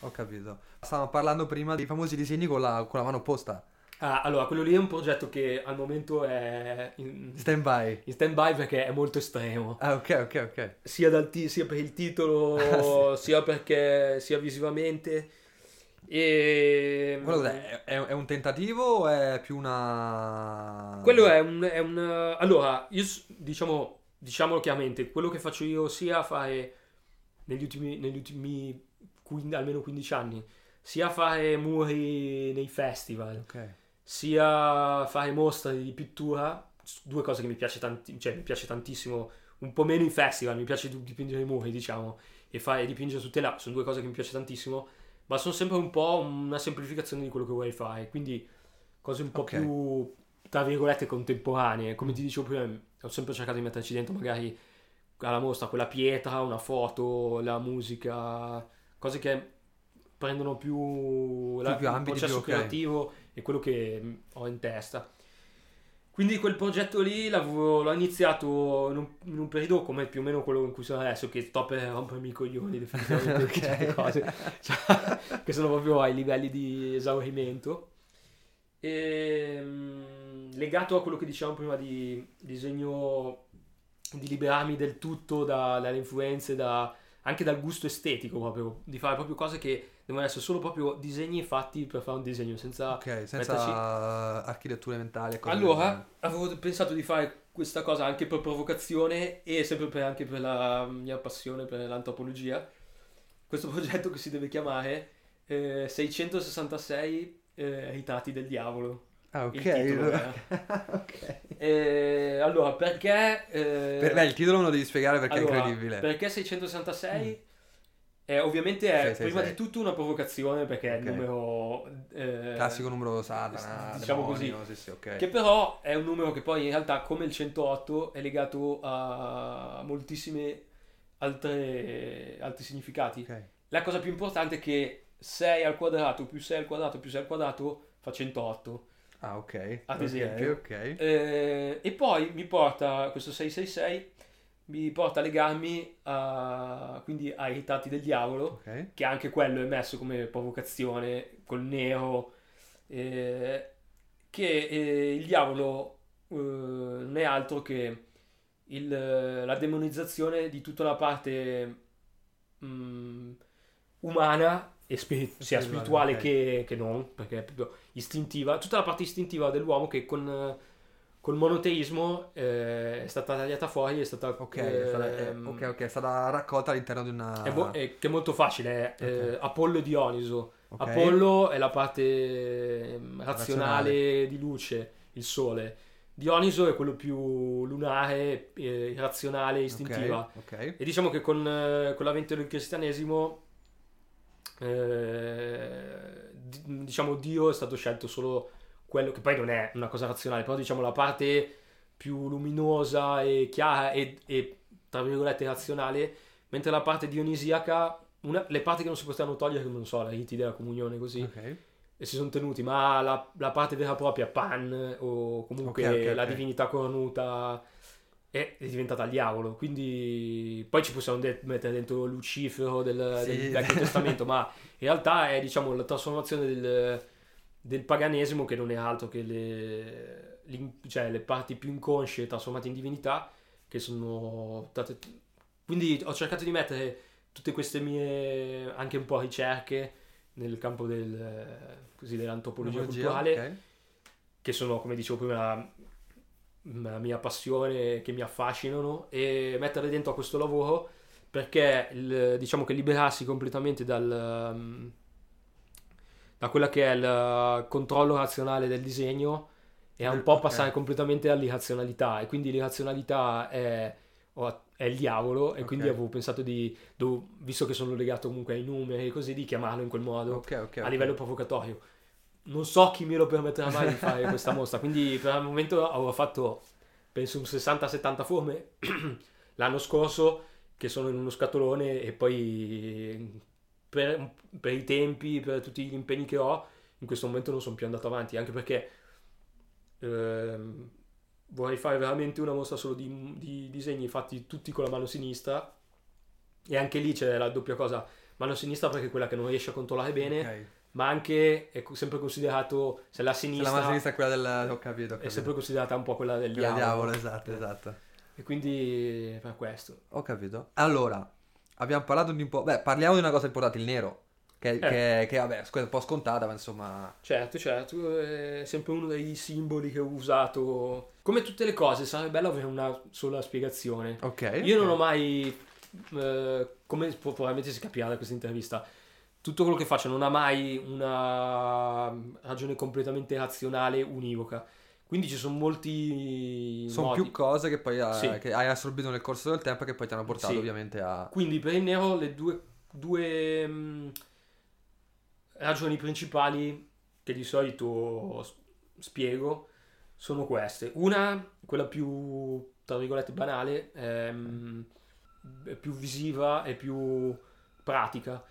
Ho capito. Stavamo parlando prima dei famosi disegni con la, con la mano opposta. Ah, allora, quello lì è un progetto che al momento è in Stand by. in stand-by perché è molto estremo. Ah, ok, ok, ok. Sia, dal ti- sia per il titolo, <laughs> sia perché sia visivamente. E Quello? È, è- è un tentativo o è più una... Quello è un, è un- Allora, io diciamo, diciamolo chiaramente, quello che faccio io sia fare negli ultimi, negli ultimi quin- almeno 15 anni, sia fare muri nei festival, Ok. sia fare mostre di pittura, due cose che mi piace, tanti- cioè, mi piace tantissimo, un po' meno i festival, mi piace di- dipingere i muri, diciamo, e fare dipingere su tela, sono due cose che mi piace tantissimo, ma sono sempre un po' una semplificazione di quello che vuoi fare, quindi cose un po' Ok. più, tra virgolette, contemporanee, come ti dicevo prima, ho sempre cercato di metterci dentro magari alla mostra quella pietra, una foto, la musica, cose che prendono più, la- più il processo più creativo e quello che mh, ho in testa. Quindi quel progetto lì l'ho iniziato in un, in un periodo come più o meno quello in cui sono adesso, che sto per rompermi i coglioni <laughs> definitivamente Ok. di certe cose, <laughs> Cioè, che sono proprio ai livelli di esaurimento. E, mh, legato a quello che dicevamo prima di disegno, di liberarmi del tutto da- dalle influenze, da- anche dal gusto estetico proprio, di fare proprio cose che devono essere solo proprio disegni fatti per fare un disegno, senza Ok, senza metterci- architetture mentali cose del allora, avevo pensato di fare questa cosa anche per provocazione e sempre per- anche per la mia passione per l'antropologia. Questo progetto che si deve chiamare eh, 666 eh, ritratti del diavolo. Ah, ok. Il titolo era. <laughs> ok. Eh, allora, perché... eh, Per- beh, il titolo me lo devi spiegare perché allora, è incredibile. Perché 666? Eh, ovviamente è 666. prima di tutto una provocazione perché è il numero... eh, Classico numero Satana, diciamo demonio, così. Sì, sì, ok. Che però è un numero che poi in realtà, come il 108, è legato a moltissime altre, altri significati. La cosa più importante è che 6 al quadrato più 6 al quadrato più 6 al quadrato fa 108. Ah, ok. Ad esempio. Ok. Eh, e poi mi porta, questo 666, mi porta a legarmi a, quindi ai ritratti del diavolo, Ok. che anche quello è messo come provocazione col nero, eh, che eh, il diavolo eh, non è altro che il- la demonizzazione di tutta la parte mm, umana spiri- sia Spirituale, che, che non, perché è proprio istintiva, tutta la parte istintiva dell'uomo che con, eh, col monoteismo eh, è stata tagliata fuori, è stata... Ok, è stata, è- ok, ok, è stata raccolta all'interno di una... è mo- è- che è molto facile, è eh, Ok. Apollo e Dioniso. Ok. Apollo è la parte ehm, razionale, Razionale. di luce, il sole. Dioniso è quello più lunare, eh, irrazionale, Ok, istintiva. E diciamo che con, eh, con l'avvento del cristianesimo, eh, di- diciamo Dio è stato scelto solo quello che poi non è una cosa razionale, però diciamo la parte più luminosa e chiara e, e, tra virgolette razionale, mentre la parte dionisiaca, una- le parti che non si potevano togliere, non so, i riti della comunione così, Ok. e si sono tenuti, ma la, la parte vera e propria, Pan o comunque Ok, ok, la divinità cornuta è, è diventata il diavolo. Quindi poi ci possiamo de- mettere dentro Lucifero del, Sì. del Vecchio Testamento, ma in realtà è diciamo la trasformazione del, del paganesimo che non è altro che le, cioè, le parti più inconsce trasformate in divinità che sono state... Quindi ho cercato di mettere tutte queste mie anche un po' ricerche nel campo del, così, dell'antropologia Antropologia, culturale ok. che sono, come dicevo prima, la, mia passione, che mi affascinano, e metterle dentro a questo lavoro perché il- diciamo che liberarsi completamente dal, um, da quella che è il controllo razionale del disegno e a un Del- po' ok. passare completamente all'irrazionalità e quindi l'irrazionalità è, è il diavolo e Ok. quindi avevo pensato di, do- visto che sono legato comunque ai numeri e così, di chiamarlo in quel modo Ok, ok. a livello provocatorio. Non so chi me lo permetterà mai di fare questa mostra, quindi per il momento avevo fatto penso un 60-70 forme <clears throat> l'anno scorso che sono in uno scatolone e poi per, per i tempi, per tutti gli impegni che ho, in questo momento non sono più andato avanti, anche perché ehm, vorrei fare veramente una mostra solo di, di disegni fatti tutti con la mano sinistra e anche lì c'è la doppia cosa mano sinistra perché è quella che non riesce a controllare bene, Ok. Ma anche è sempre considerato, se la Se sinistra, la mano sinistra è quella del... Ho capito, ho è capito. sempre considerata un po' quella del Quella diavolo. diavolo, esatto, esatto. E quindi per questo. Ho capito. Allora, abbiamo parlato di un po'... Beh, parliamo di una cosa importante, il nero. Che, Eh. che, che, vabbè, è un po' scontata, ma insomma... Certo, certo, è sempre uno dei simboli che ho usato. Come tutte le cose, sarebbe bello avere una sola spiegazione. Ok. Io non ok. ho mai, eh, come probabilmente si capirà da questa intervista, tutto quello che faccio non ha mai una ragione completamente razionale univoca. Quindi ci sono molti Sono più cose che poi ha- Sì. che hai assorbito nel corso del tempo e che poi ti hanno portato Sì. ovviamente a... Quindi per il nero le due, due mh, ragioni principali che di solito spiego sono queste. Una, quella più, tra virgolette, banale, ehm, è più visiva e più pratica.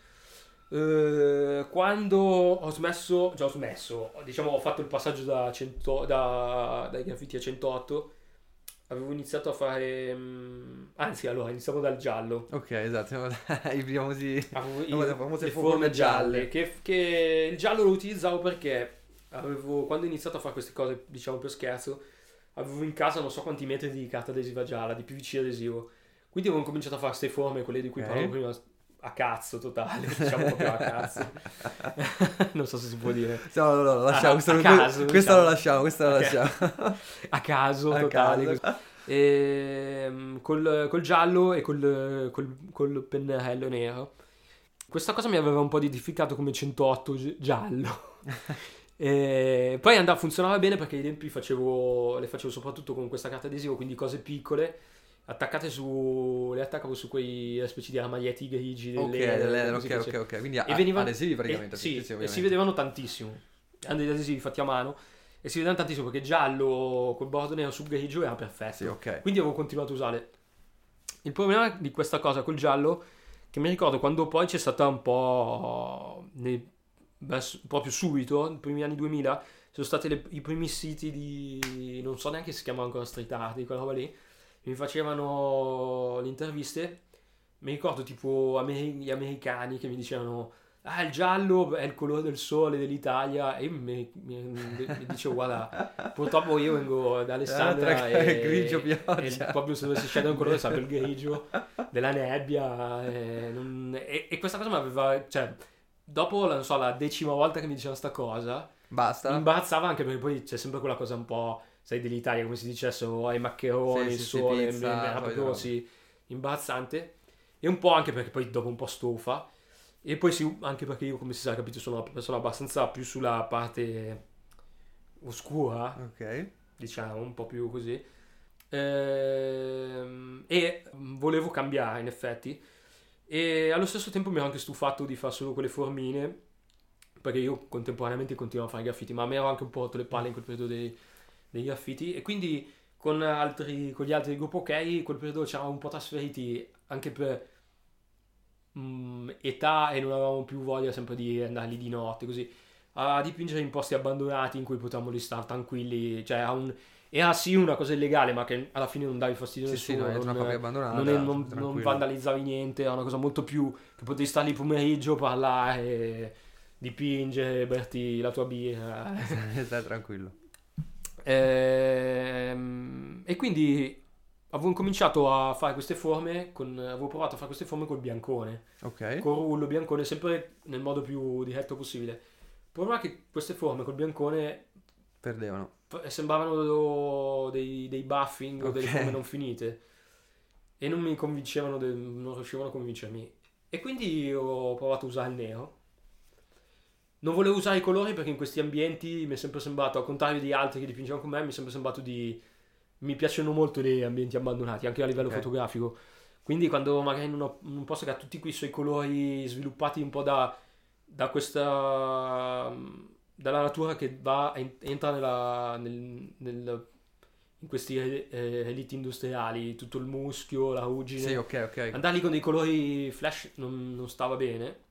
Eh, quando ho smesso, già ho smesso, diciamo ho fatto il passaggio da 100, da, dai graffiti a 108, avevo iniziato a fare, mm, anzi allora iniziamo dal giallo, Ok, esatto. <laughs> I famosi... avevo i- le famose le forme forme gialle, gialle. che, che il giallo lo utilizzavo perché avevo, quando ho iniziato a fare queste cose, diciamo per scherzo, avevo in casa non so quanti metri di carta adesiva gialla, di PVC adesivo, quindi avevo cominciato a fare queste forme, quelle di cui Ok. parlavo prima, a cazzo totale, <laughs> diciamo proprio a cazzo. <laughs> non so se si può dire. No, no, no, lo lasciamo. A- questo, a caso, questo diciamo. lo lasciamo, questo lo Ok. lasciamo. <laughs> A caso A totale. caso. così. Ehm, col, col giallo e col, col, col pennarello nero. Questa cosa mi aveva un po' edificato come 108 gi- giallo. E poi andava, funzionava bene perché ai tempi facevo, le facevo soprattutto con questa carta adesiva, quindi cose piccole, attaccate su, le attaccavo su quei specie di armadietti grigi. Ok, delle- delle- così ok, ok, ok. Quindi a- E veniva- adesivi praticamente. E, sì, sì, e si vedevano tantissimo. Erano degli adesivi fatti a mano e si vedevano tantissimo perché giallo col bordo nero su grigio era perfetto. Sì, ok. Quindi avevo continuato a usare. Il problema di questa cosa col giallo, che mi ricordo quando poi c'è stata un po'. nei- verso- proprio subito, nei primi anni 2000, sono stati i primi siti di. non so neanche se si chiamava ancora street art, di quella roba lì. Mi facevano le interviste. Mi ricordo tipo ameri- gli americani che mi dicevano. Ah, il giallo è il colore del sole dell'Italia. E mi, mi- mi dicevo, guarda, purtroppo io vengo da Alessandria Altra- e, <laughs> grigio e pioggia. proprio se dovessi scegliere un colore sarebbe il grigio della nebbia. E, non- e- e questa cosa mi aveva. Cioè, dopo non so, la decima volta che mi diceva sta cosa, mi Basta. imbarazzava anche perché poi c'è sempre quella cosa un po'. Sai, dell'Italia, come si dicessero, ai maccheroni, Sì, il sì, sole, pizza, era solite proprio robe. così imbarazzante. E un po' anche perché poi dopo un po' stufa. E poi sì, anche perché io, come si sa, capito, sono una persona abbastanza più sulla parte oscura, Ok. diciamo, un po' più così. Ehm, e volevo cambiare, in effetti. E allo stesso tempo mi ero anche stufato di fare solo quelle formine, perché io contemporaneamente continuavo a fare graffiti, ma mi ero anche un po' rotto le palle in quel periodo dei, dei graffiti. E quindi con, altri, con gli altri gruppo OK, quel periodo ci eravamo un po' trasferiti anche per mm, età e non avevamo più voglia sempre di andare lì di notte, così a dipingere in posti abbandonati in cui potevamo lì stare tranquilli. Cioè, a un- era sì una cosa illegale, ma che alla fine non davi fastidio a Sì, sì, nessuno. no, non, non, non- non vandalizzavi niente, era una cosa molto più che potevi stare lì pomeriggio, parlare, dipingere, berti la tua birra. <laughs> Stai tranquillo. Ehm, e quindi avevo cominciato a fare queste forme, con, avevo provato a fare queste forme col biancone Ok. con rullo biancone sempre nel modo più diretto possibile. Il problema è che queste forme col biancone Perdevano. f- sembravano dei, dei buffing o delle forme non finite e non mi convincevano, de- non riuscivano a convincermi. E quindi ho provato a usare il nero. Non volevo usare i colori perché in questi ambienti mi è sempre sembrato, al contrario di altri che dipingevano con me, mi è sempre sembrato di... Mi piacciono molto gli ambienti abbandonati, anche a livello Ok. fotografico. Quindi quando magari in, uno- in un posto che ha tutti quei suoi colori sviluppati un po' da, da questa... dalla natura che va, entra nella, nel, nel- in questi eh, eliti industriali, tutto il muschio, la ruggine. Sì, ok, ok. Andare lì con dei colori flash non, non stava bene.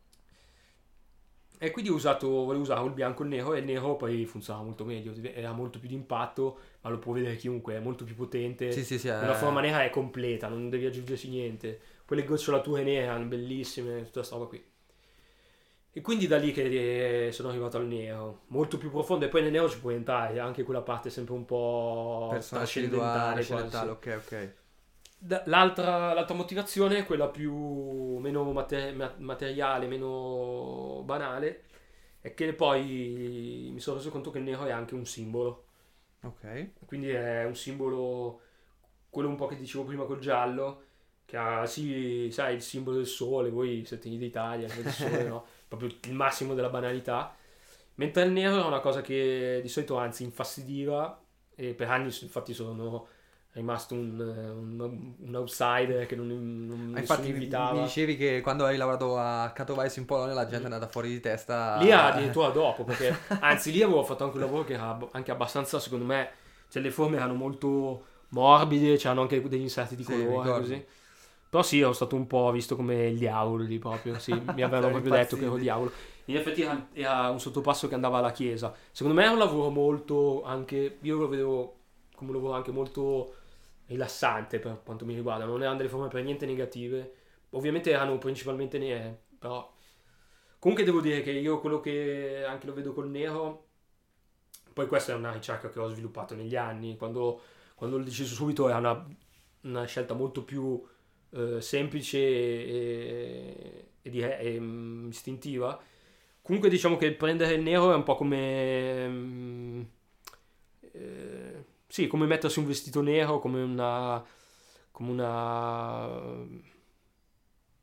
E quindi ho usato, volevo usare il bianco e il nero e il nero poi funzionava molto meglio, era molto più d'impatto, ma lo può vedere chiunque, è molto più potente. Sì, sì, sì. Una eh, forma nera è completa, non devi aggiungerci niente. Poi le gocciolature nere erano bellissime, tutta questa roba qui. E quindi da lì che eh, sono arrivato al nero, molto più profondo. E poi nel nero ci puoi entrare, anche quella parte sempre un po' trascendentale. Ok, ok. L'altra, l'altra, motivazione, quella più meno mater- materiale, meno banale, è che poi mi sono reso conto che il nero è anche un simbolo. Ok. Quindi è un simbolo, quello un po' che dicevo prima col giallo, che ha, sì, sai, il simbolo del sole, voi siete in d'Italia, il sole, no? <laughs> Proprio il massimo della banalità. Mentre il nero è una cosa che di solito anzi infastidiva e per anni infatti sono rimasto un, un, un, outsider che non, non ah, infatti invitava. mi dicevi che quando hai lavorato a Katowice in Polonia la gente è andata fuori di testa lì addirittura dopo perché <laughs> anzi lì avevo fatto anche un lavoro che era anche abbastanza secondo me cioè le forme erano molto morbide c'erano anche degli inserti di colore così però sì, ero stato un po' visto come il diavolo lì proprio, sì, <laughs> mi avevano proprio detto che ero il diavolo. In effetti era, era, un sottopasso che andava alla chiesa. Secondo me è un lavoro molto anche, io lo vedevo come un lavoro anche molto rilassante per quanto mi riguarda, non erano delle forme per niente negative, ovviamente erano principalmente nere, però comunque devo dire che io quello che anche lo vedo col nero, poi questa è una ricerca che ho sviluppato negli anni, quando, quando l'ho deciso subito era una, una scelta molto più eh, semplice e, e, e, e, mm, istintiva. Comunque diciamo che prendere il nero è un po' come... Mm, eh, sì, come mettersi un vestito nero, come una... come una...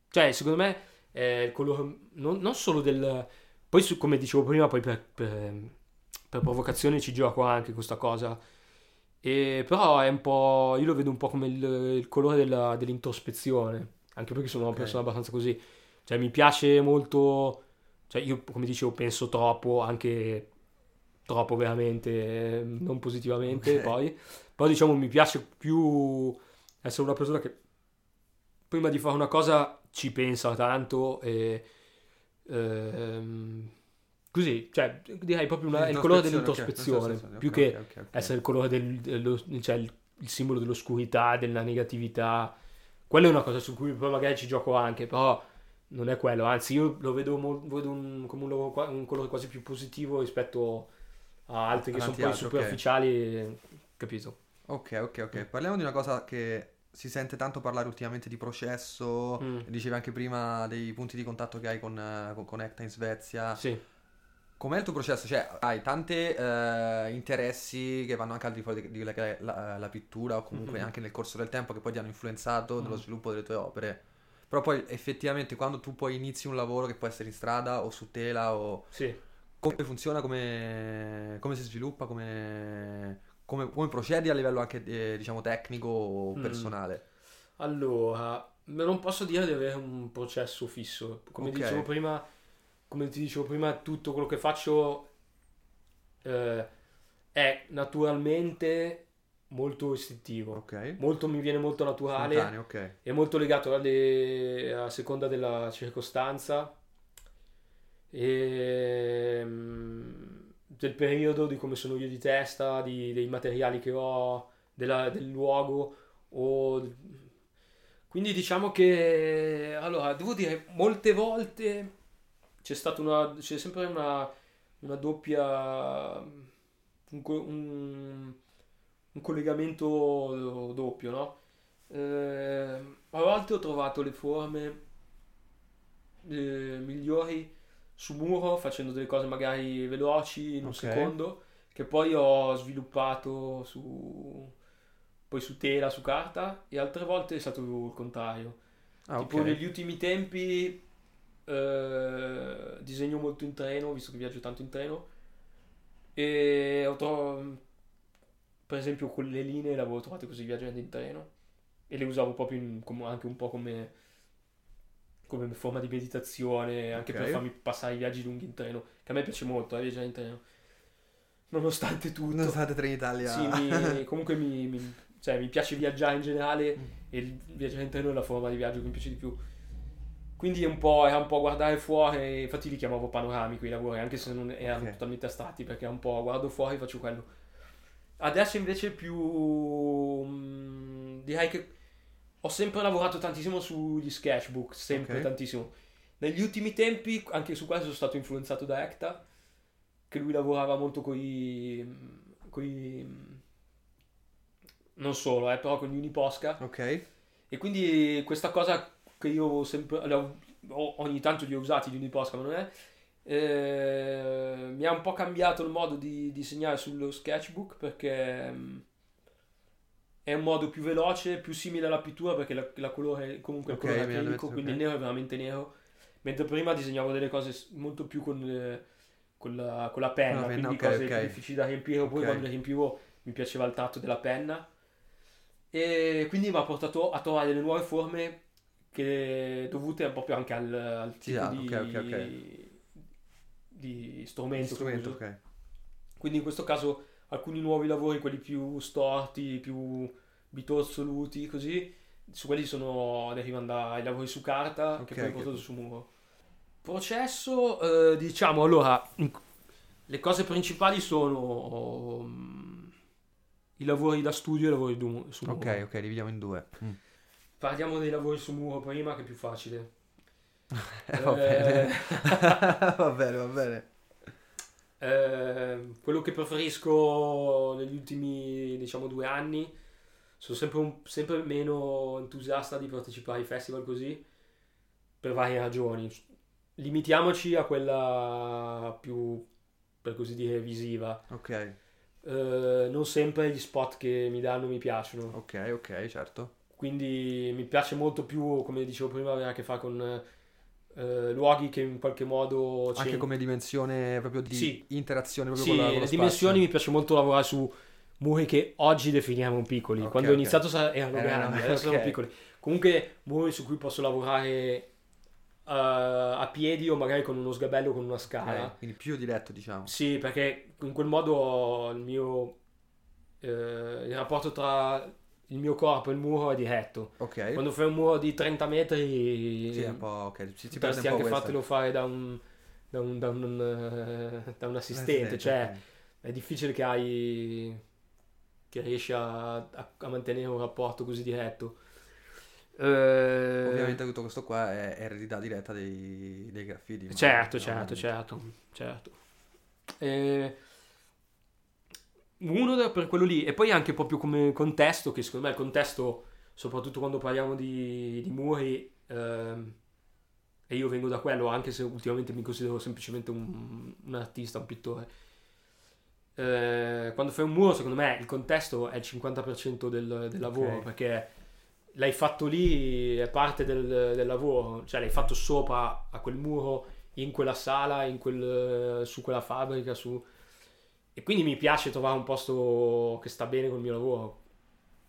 Cioè, secondo me è il colore... Non, non solo del... Poi, come dicevo prima, poi per, per, per provocazione ci gioco anche questa cosa. E, però è un po'... Io lo vedo un po' come il, il colore della, dell'introspezione. Anche perché sono una okay. persona abbastanza così. Cioè, mi piace molto... Cioè, io, come dicevo, penso troppo, anche troppo veramente, non positivamente okay. poi, però diciamo mi piace più essere una persona che prima di fare una cosa ci pensa tanto e ehm, così, cioè direi proprio una, il colore dell'introspezione, okay, più okay, che essere il colore del, dello, cioè il, il, simbolo dell'oscurità, della negatività, quella è una cosa su cui poi magari ci gioco anche, però non è quello, anzi io lo vedo, vedo un, come un, un colore quasi più positivo rispetto a altri che sono poi superficiali, okay. capito? Ok, ok, ok. Mm. Parliamo di una cosa che si sente tanto parlare ultimamente di processo, mm. dicevi anche prima dei punti di contatto che hai con, con Connecta in Svezia. Sì. Com'è il tuo processo? Cioè, hai tanti eh, interessi che vanno anche al di fuori di quella che è la, la pittura o comunque mm-hmm. anche nel corso del tempo che poi ti hanno influenzato mm. nello sviluppo delle tue opere. Però poi effettivamente quando tu poi inizi un lavoro che può essere in strada o su tela o... Sì come funziona, come, come si sviluppa, come, come, come, procedi a livello anche eh, diciamo tecnico o mm. personale? Mm. Allora, non posso dire di avere un processo fisso. Come okay. dicevo prima, come ti dicevo prima, tutto quello che faccio eh, è naturalmente molto istintivo. Okay. Molto mi viene molto naturale. Okay. È molto legato alle, a seconda della circostanza e, ehm, del periodo, di come sono io di testa, di, dei materiali che ho, della, del luogo. O... Quindi diciamo che, allora, devo dire, molte volte c'è stata una, c'è sempre una, una doppia, un, un, un collegamento doppio, no? Eh, a volte ho trovato le forme eh, migliori su muro facendo delle cose magari veloci in un okay. secondo che poi ho sviluppato su poi su tela, su carta e altre volte è stato il contrario. Ah, tipo okay. negli ultimi tempi eh, disegno molto in treno, visto che viaggio tanto in treno e ho trovato per esempio con le linee le avevo trovate così viaggiando in treno e le usavo proprio in, anche un po' come come forma di meditazione, anche okay. per farmi passare i viaggi lunghi in treno, che a me piace molto, eh, viaggiare in treno. Nonostante tutto. Nonostante Trenitalia. Sì, mi, <laughs> comunque mi, mi, cioè, mi, piace viaggiare in generale mm. e il viaggiare in treno è la forma di viaggio che mi piace di più. Quindi è un po', era un po' guardare fuori, infatti li chiamavo panoramico i lavori, anche se non erano okay. totalmente astratti, perché è un po' guardo fuori e faccio quello. Adesso invece più... Mh, direi che ho sempre lavorato tantissimo sugli sketchbook, sempre okay. tantissimo. negli ultimi tempi, anche su questo sono stato influenzato da Ecta, che lui lavorava molto con i... non solo, eh, però con gli Uniposca. Ok. E quindi questa cosa che io sempre, ogni tanto li ho usati gli Uniposca, ma non è... Eh, mi ha un po' cambiato il modo di disegnare sullo sketchbook perché mm, è un modo più veloce, più simile alla pittura perché la, la colore comunque okay, il colore acrilico, quindi okay. il nero è veramente nero mentre prima disegnavo delle cose molto più con, eh, con, la, con la, penna, con quindi okay, cose okay. difficili da riempire, poi quando le riempivo mi piaceva il tratto della penna e quindi mi ha portato a trovare delle nuove forme che dovute proprio anche al, al tipo yeah, di, di, strumento. strumento quindi in questo caso alcuni nuovi lavori, quelli più storti, più bitozzoluti, così, su quelli sono, derivano dai lavori su carta okay, che poi portato su muro. Processo, eh, diciamo, allora, le cose principali sono um, i lavori da studio e i lavori du- su muro. Ok, ok, dividiamo in due. Mm. Parliamo dei lavori su muro prima, che è più facile. <laughs> eh, <laughs> va, bene. va bene, va bene. Eh, quello che preferisco negli ultimi, diciamo, due anni sono sempre, un, sempre meno entusiasta di partecipare ai festival così per varie ragioni. Limitiamoci a quella più, per così dire, visiva. Ok. Uh, non sempre gli spot che mi danno mi piacciono. Ok, ok, certo. Quindi mi piace molto più, come dicevo prima, avere a che fare con uh, luoghi che in qualche modo... Anche come dimensione proprio di sì. interazione proprio sì, con, la, con le dimensioni mi piace molto lavorare su muri che oggi definiamo piccoli. Okay, Quando ho iniziato erano grandi, adesso okay. sono piccoli. Comunque muri su cui posso lavorare uh, a piedi o magari con uno sgabello con una scala. Okay, quindi più diretto, diciamo. Sì, perché in quel modo il mio eh, il rapporto tra il mio corpo e il muro è diretto. Ok. Quando fai un muro di 30 metri, sì, un po', ok, si, si perde anche fartelo fare da un, da un, da un, uh, da un assistente, cioè è difficile che hai che riesci a, a, a mantenere un rapporto così diretto. Eh... Ovviamente tutto questo qua è eredità diretta dei, dei graffiti. Certo, certo, certo, certo. Eh, uno per quello lì, e poi anche proprio come contesto, che secondo me il contesto, soprattutto quando parliamo di, di muri, ehm, e io vengo da quello, anche se ultimamente mi considero semplicemente un, un artista, un pittore, eh, quando fai un muro, secondo me il contesto è il 50% del, del lavoro okay. perché l'hai fatto lì, è parte del, del, lavoro, cioè l'hai fatto sopra a quel muro, in quella sala, in quel, su quella fabbrica, su... e quindi mi piace trovare un posto che sta bene col mio lavoro,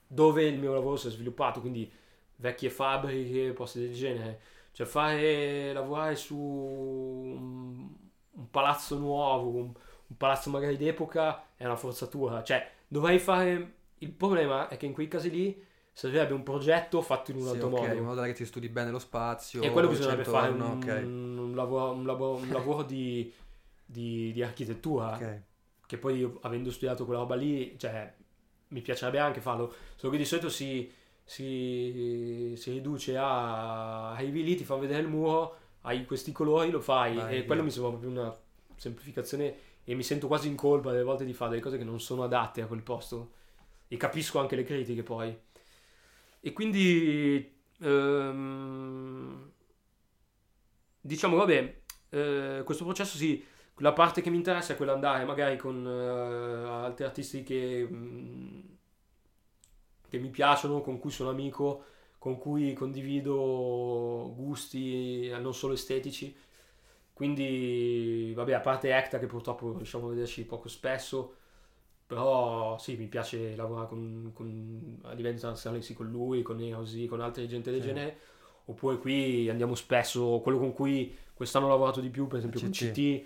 dove il mio lavoro si è sviluppato, quindi vecchie fabbriche, posti del genere, cioè fare, lavorare su un, un palazzo nuovo, un, un palazzo magari d'epoca è una forzatura. Cioè, dovrei fare... Il problema è che in quei casi lì servirebbe un progetto fatto in un sì, altro okay, modo. in modo che ti studi bene lo spazio. E quello bisognerebbe fare un, okay. un, lavoro, un, lavoro, lavoro di, di, di, architettura. Okay. Che poi io, avendo studiato quella roba lì, cioè, mi piacerebbe anche farlo. Solo che di solito si, si, si riduce a arrivi lì, ti fa vedere il muro, hai questi colori, lo fai. Vai, e via. quello mi sembra proprio una semplificazione e mi sento quasi in colpa delle volte di fare delle cose che non sono adatte a quel posto e capisco anche le critiche poi e quindi ehm, diciamo vabbè eh, questo processo sì la parte che mi interessa è quella andare magari con eh, altri artisti che, mh, mm, che mi piacciono con cui sono amico con cui condivido gusti non solo estetici quindi, vabbè, a parte Ecta che purtroppo riusciamo a vederci poco spesso, però sì, mi piace lavorare con, con, a livello internazionale sì, con lui, con Eosi, con altre gente del sì. genere. Oppure qui andiamo spesso, quello con cui quest'anno ho lavorato di più, per esempio con CT,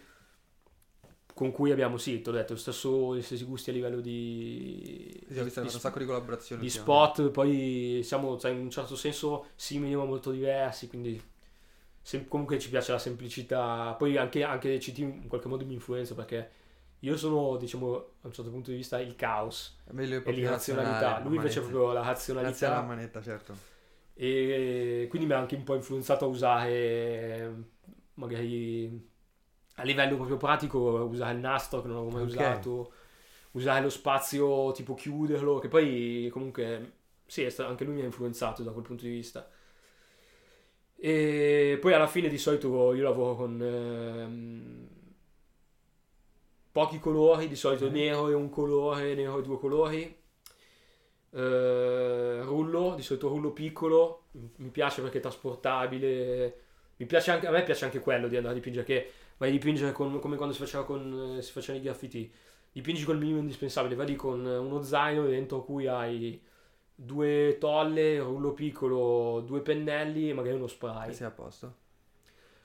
con cui abbiamo, sì, ti ho detto, stesso, gli stessi gusti a livello di... Sì, ho visto un sacco di collaborazioni. Di spot, poi siamo, cioè, in un certo senso simili ma molto diversi, quindi sem- comunque ci piace la semplicità. Poi anche, anche CT in qualche modo mi influenza perché io sono, diciamo, a un certo punto di vista il caos e l'irrazionalità. Lui invece è proprio la razionalità. la manetta, certo. e quindi mi ha anche un po' influenzato a usare magari a livello proprio pratico usare il nastro che non avevo mai okay. usato usare lo spazio tipo chiuderlo che poi comunque sì anche lui mi ha influenzato da quel punto di vista e poi alla fine di solito io lavoro con ehm, pochi colori di solito mm. nero e un colore nero e due colori Uh, rullo, di solito rullo piccolo, mi piace perché è trasportabile. Mi piace anche, a me piace anche quello di andare a dipingere, che vai a dipingere con, come quando si faceva con, si facevano i graffiti. Dipingi col minimo indispensabile, vai lì con uno zaino dentro cui hai due tolle, rullo piccolo, due pennelli e magari uno spray. E sei a posto.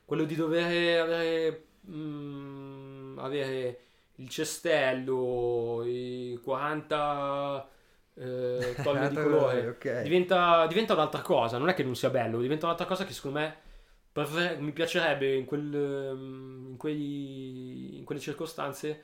Quello di dover avere, mm, avere il cestello, i 40 eh, <laughs> toglie di colore, okay. diventa, diventa, un'altra cosa. Non è che non sia bello, diventa un'altra cosa che secondo me prefer- mi piacerebbe in, quel, in, quei, in quelle circostanze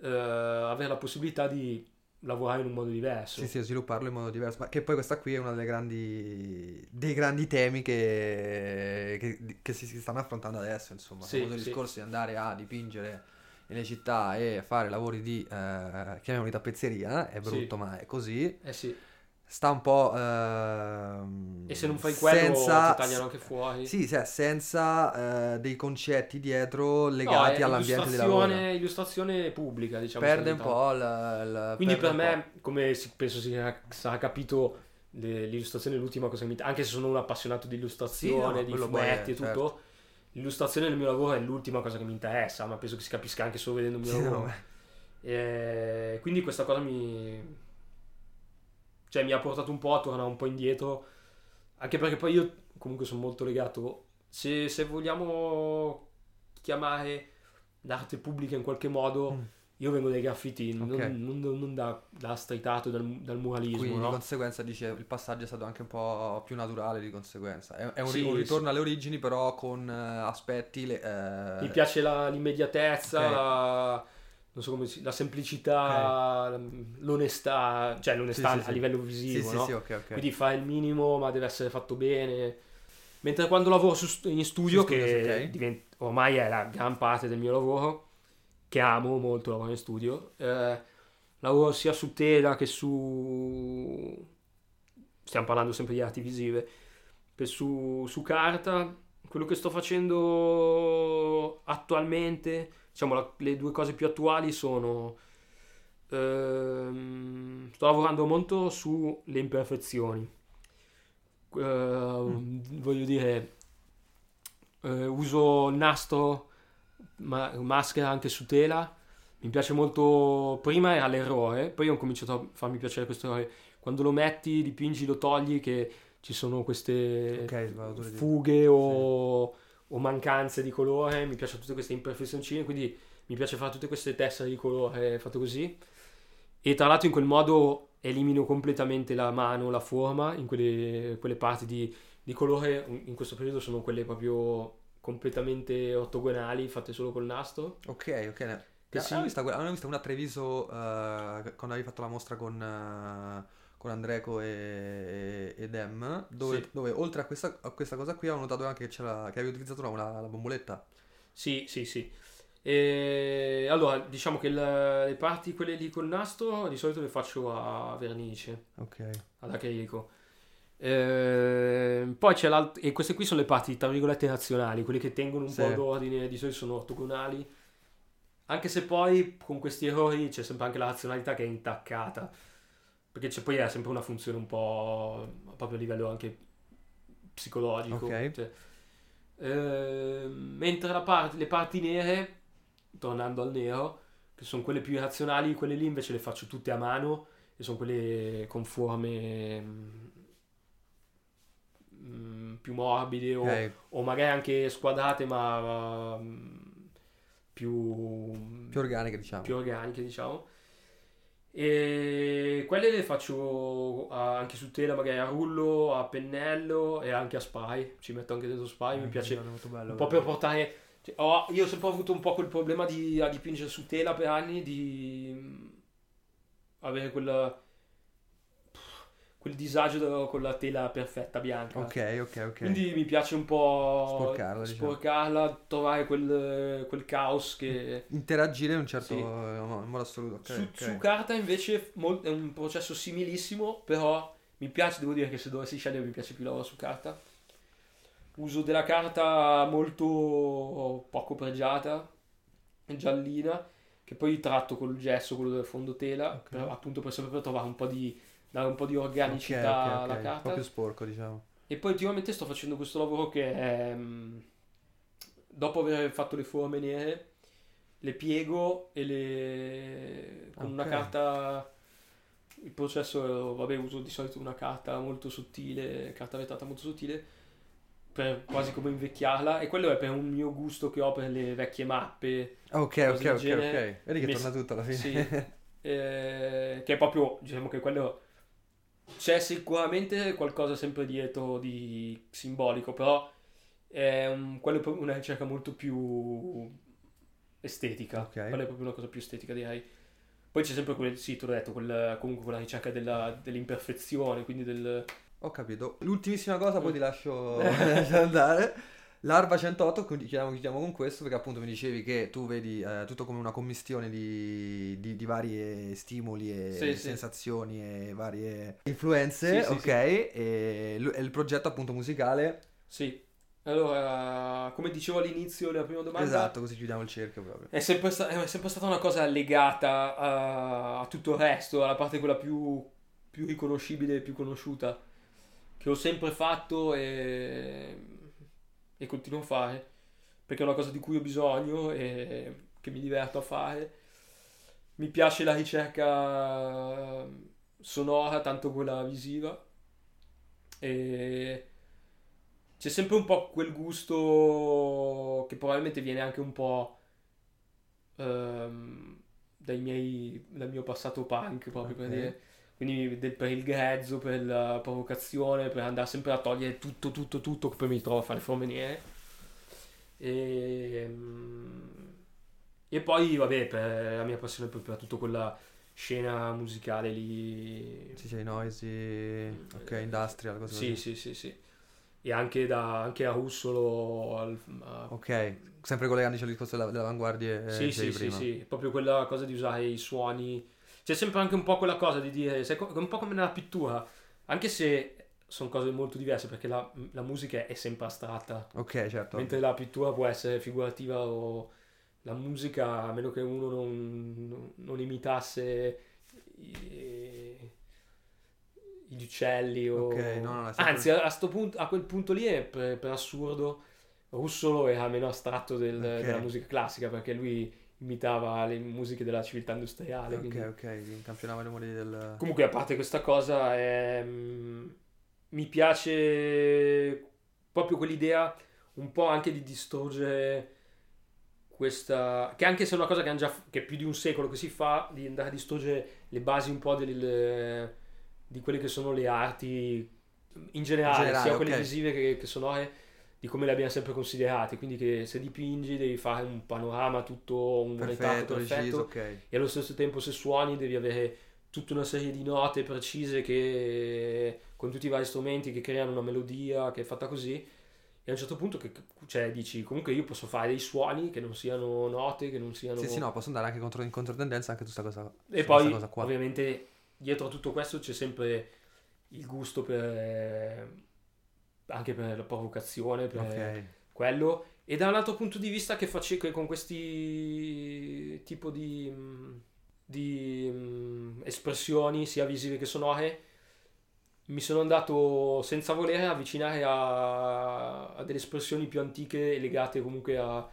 eh, avere la possibilità di lavorare in un modo diverso. Sì, sì, svilupparlo in modo diverso. Ma che poi questa qui è uno dei grandi, dei grandi temi che, che, che si, si, stanno affrontando adesso. Insomma, sì, il sì. discorso di andare a dipingere nelle città e fare lavori di, eh, chiamiamoli tappezzeria, è brutto sì. ma è così. Eh sì. Sta un po'... Eh, e se non fai quello senza, ti tagliano anche fuori. Sì, sì senza eh, dei concetti dietro legati no, all'ambiente di lavoro. Illustrazione pubblica, diciamo. Perde un po' la, la Quindi per me, come penso si sarà capito, l'illustrazione è l'ultima cosa che mi... Anche se sono un appassionato di illustrazione, sì, no, di fumetti e tutto... Certo l'illustrazione del mio lavoro è l'ultima cosa che mi interessa, ma penso che si capisca anche solo vedendo il mio sì, lavoro. No. E quindi questa cosa mi... Cioè, mi ha portato un po' a tornare un po' indietro, anche perché poi io comunque sono molto legato... Se, se vogliamo chiamare l'arte pubblica in qualche modo... Mm io vengo dai graffiti, okay. non, non, non, da, da stritato, dal, dal muralismo. Quindi no? di conseguenza dice il passaggio è stato anche un po' più naturale di conseguenza. È, è un, sì, ritorno sì. alle origini però con uh, aspetti... Le, uh... Mi piace la, l'immediatezza, okay. la, so si, la, semplicità, okay. l'onestà, cioè l'onestà sì, a livello visivo. no? Quindi fa il minimo ma deve essere fatto bene. Mentre quando lavoro su, in studio, che diventa, ormai è la gran parte del mio lavoro che amo molto lavorare in studio. Eh, lavoro sia su tela che su... stiamo parlando sempre di arti visive, che su, su carta. Quello che sto facendo attualmente, diciamo la, le due cose più attuali sono... Ehm, sto lavorando molto sulle imperfezioni. Uh, mm. Voglio dire, uh, uso il nastro ma- maschera anche su tela. Mi piace molto. Prima era l'errore, poi ho cominciato a farmi piacere questo errore. Quando lo metti, dipingi, lo togli, che ci sono queste okay, fughe o, sì. O, mancanze di colore. Mi piacciono tutte queste imperfezioncine, quindi mi piace fare tutte queste tessere di colore fatte così. E tra l'altro in quel modo elimino completamente la mano, la forma, in quelle, quelle parti di, di colore. In questo periodo sono quelle proprio completamente ortogonali fatte solo col nastro. Ok, ok. Che sì. vista, avevo visto una a Treviso uh, quando avevi fatto la mostra con, uh, con Andreco e, e, Dem, dove, sì. dove oltre a questa, a questa, cosa qui ho notato anche che, che avevi utilizzato una, la bomboletta. Sì, sì, sì. E, allora, diciamo che le, le parti quelle lì col nastro di solito le faccio a vernice. Ok. Ad acrilico. Eh, poi c'è l'altro, e queste qui sono le parti tra virgolette nazionali, quelle che tengono un sì. po' d'ordine, di solito sono ortogonali. Anche se poi con questi errori c'è sempre anche la razionalità che è intaccata, perché c'è poi è sempre una funzione un po' proprio a livello anche psicologico. Okay. Cioè, eh, mentre parte, le parti nere, tornando al nero, che sono quelle più irrazionali, quelle lì invece le faccio tutte a mano e sono quelle con forme mh, mm, più morbide o, okay. o, magari anche squadrate ma uh, più, più organiche diciamo. Più organiche diciamo. E quelle le faccio anche su tela, magari a rullo, a pennello e anche a spray. Ci metto anche dentro spray, eh, mi piace bello, un po' per portare. Cioè, ho, io ho sempre avuto un po' quel problema di a dipingere su tela per anni, di avere quella quel disagio con la tela perfetta bianca. Ok, ok, ok. Quindi mi piace un po' sporcarla, diciamo. sporcarla trovare quel, quel, caos che... Interagire in un certo sì. in modo assoluto. Okay, su, okay. su, carta invece è un processo similissimo, però mi piace, devo dire che se dovessi scegliere mi piace più lavorare su carta. Uso della carta molto poco pregiata, giallina, che poi tratto col gesso, quello del fondotela, okay. per, appunto per, per trovare un po' di dare un po' di organicità okay, okay, alla carta. Un po' più sporco, diciamo. E poi ultimamente sto facendo questo lavoro che è, mm, dopo aver fatto le forme nere, le piego e le... con okay. una carta... Il processo, vabbè, uso di solito una carta molto sottile, carta vetrata molto sottile, per quasi come invecchiarla e quello è per un mio gusto che ho per le vecchie mappe. Ok, ok, ok, ok. Vedi che torna tutto alla fine. Sì, <laughs> eh, che è proprio, diciamo che quello c'è sicuramente qualcosa sempre dietro di simbolico, però è un, quello è una ricerca molto più estetica. Okay. Quella è proprio una cosa più estetica, direi. Poi c'è sempre quel, sì, ti ho detto, quel, comunque quella ricerca della, dell'imperfezione, quindi del... Ho capito. L'ultimissima cosa, poi ti lascio <laughs> andare. Larva 108, chiudiamo, chiudiamo, con questo perché appunto mi dicevi che tu vedi eh, tutto come una commistione di, di, di varie stimoli e sì, sensazioni sì. e varie influenze, sì, ok? E l- il progetto appunto musicale. Sì. Allora, come dicevo all'inizio della prima domanda... Esatto, così chiudiamo il cerchio proprio. È sempre, sta- è sempre stata una cosa legata a, a, tutto il resto, alla parte quella più, più riconoscibile e più conosciuta, che ho sempre fatto e e continuo a fare perché è una cosa di cui ho bisogno e che mi diverto a fare. Mi piace la ricerca sonora, tanto quella visiva. E c'è sempre un po' quel gusto che probabilmente viene anche un po' um, dai miei, dal mio passato punk, proprio okay. per dire quindi del, per il grezzo, per la provocazione, per andare sempre a togliere tutto, tutto, tutto, che poi mi trovo a fare formeniere. E, ehm, e poi, vabbè, per la mia passione per, per tutta quella scena musicale lì. Sì, sì, noisy, ok, industrial, così. Sì, sì, sì, sì. E anche, da, anche a Russolo. Al, a... Ok, sempre collegandoci al discorso delle avanguardie. Sì, sì, sì, sì, proprio quella cosa di usare i suoni c'è sempre anche un po' quella cosa di dire, è un po' come nella pittura, anche se sono cose molto diverse perché la, la musica è sempre astratta. Ok, certo. Mentre la pittura può essere figurativa o la musica, a meno che uno non, non imitasse i, gli uccelli o... Okay, no, no, sempre... Anzi, a, a, punto, a, quel punto lì è per, per assurdo Russolo era meno astratto del, okay. della musica classica perché lui imitava le musiche della civiltà industriale. Ok, quindi... ok, campionava le modi del... Comunque, a parte questa cosa, è... Mm, mi piace proprio quell'idea un po' anche di distruggere questa... che anche se è una cosa che, già... che è più di un secolo che si fa, di andare a distruggere le basi un po' delle... di quelle che sono le arti in generale, in generale sia quelle okay. visive che, che sonore di come le abbiamo sempre considerate. Quindi che se dipingi devi fare un panorama tutto un perfetto, perfetto deciso, okay. e allo stesso tempo se suoni devi avere tutta una serie di note precise che con tutti i vari strumenti che creano una melodia che è fatta così e a un certo punto che, cioè, dici comunque io posso fare dei suoni che non siano note che non siano sì sì no posso andare anche contro, in controtendenza anche su questa cosa e poi cosa ovviamente dietro a tutto questo c'è sempre il gusto per anche per la provocazione, per okay. quello. E da un altro punto di vista che facevo con questi tipo di, di um, espressioni, sia visive che sonore, mi sono andato senza volere avvicinare a, a delle espressioni più antiche legate comunque a,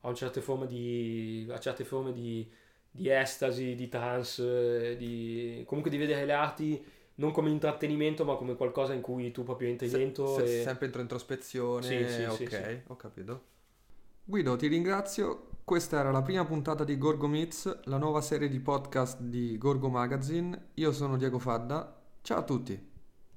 a, certe forme di, a certe forme di, di estasi, di trance, di, comunque di vedere le arti non come intrattenimento, ma come qualcosa in cui tu proprio entri se, dentro. Se, e... Sempre entro introspezione. Sì, sì, ok, sì, ho capito. Guido, ti ringrazio. Questa era la prima puntata di Gorgo Meets, la nuova serie di podcast di Gorgo Magazine. Io sono Diego Fadda. Ciao a tutti.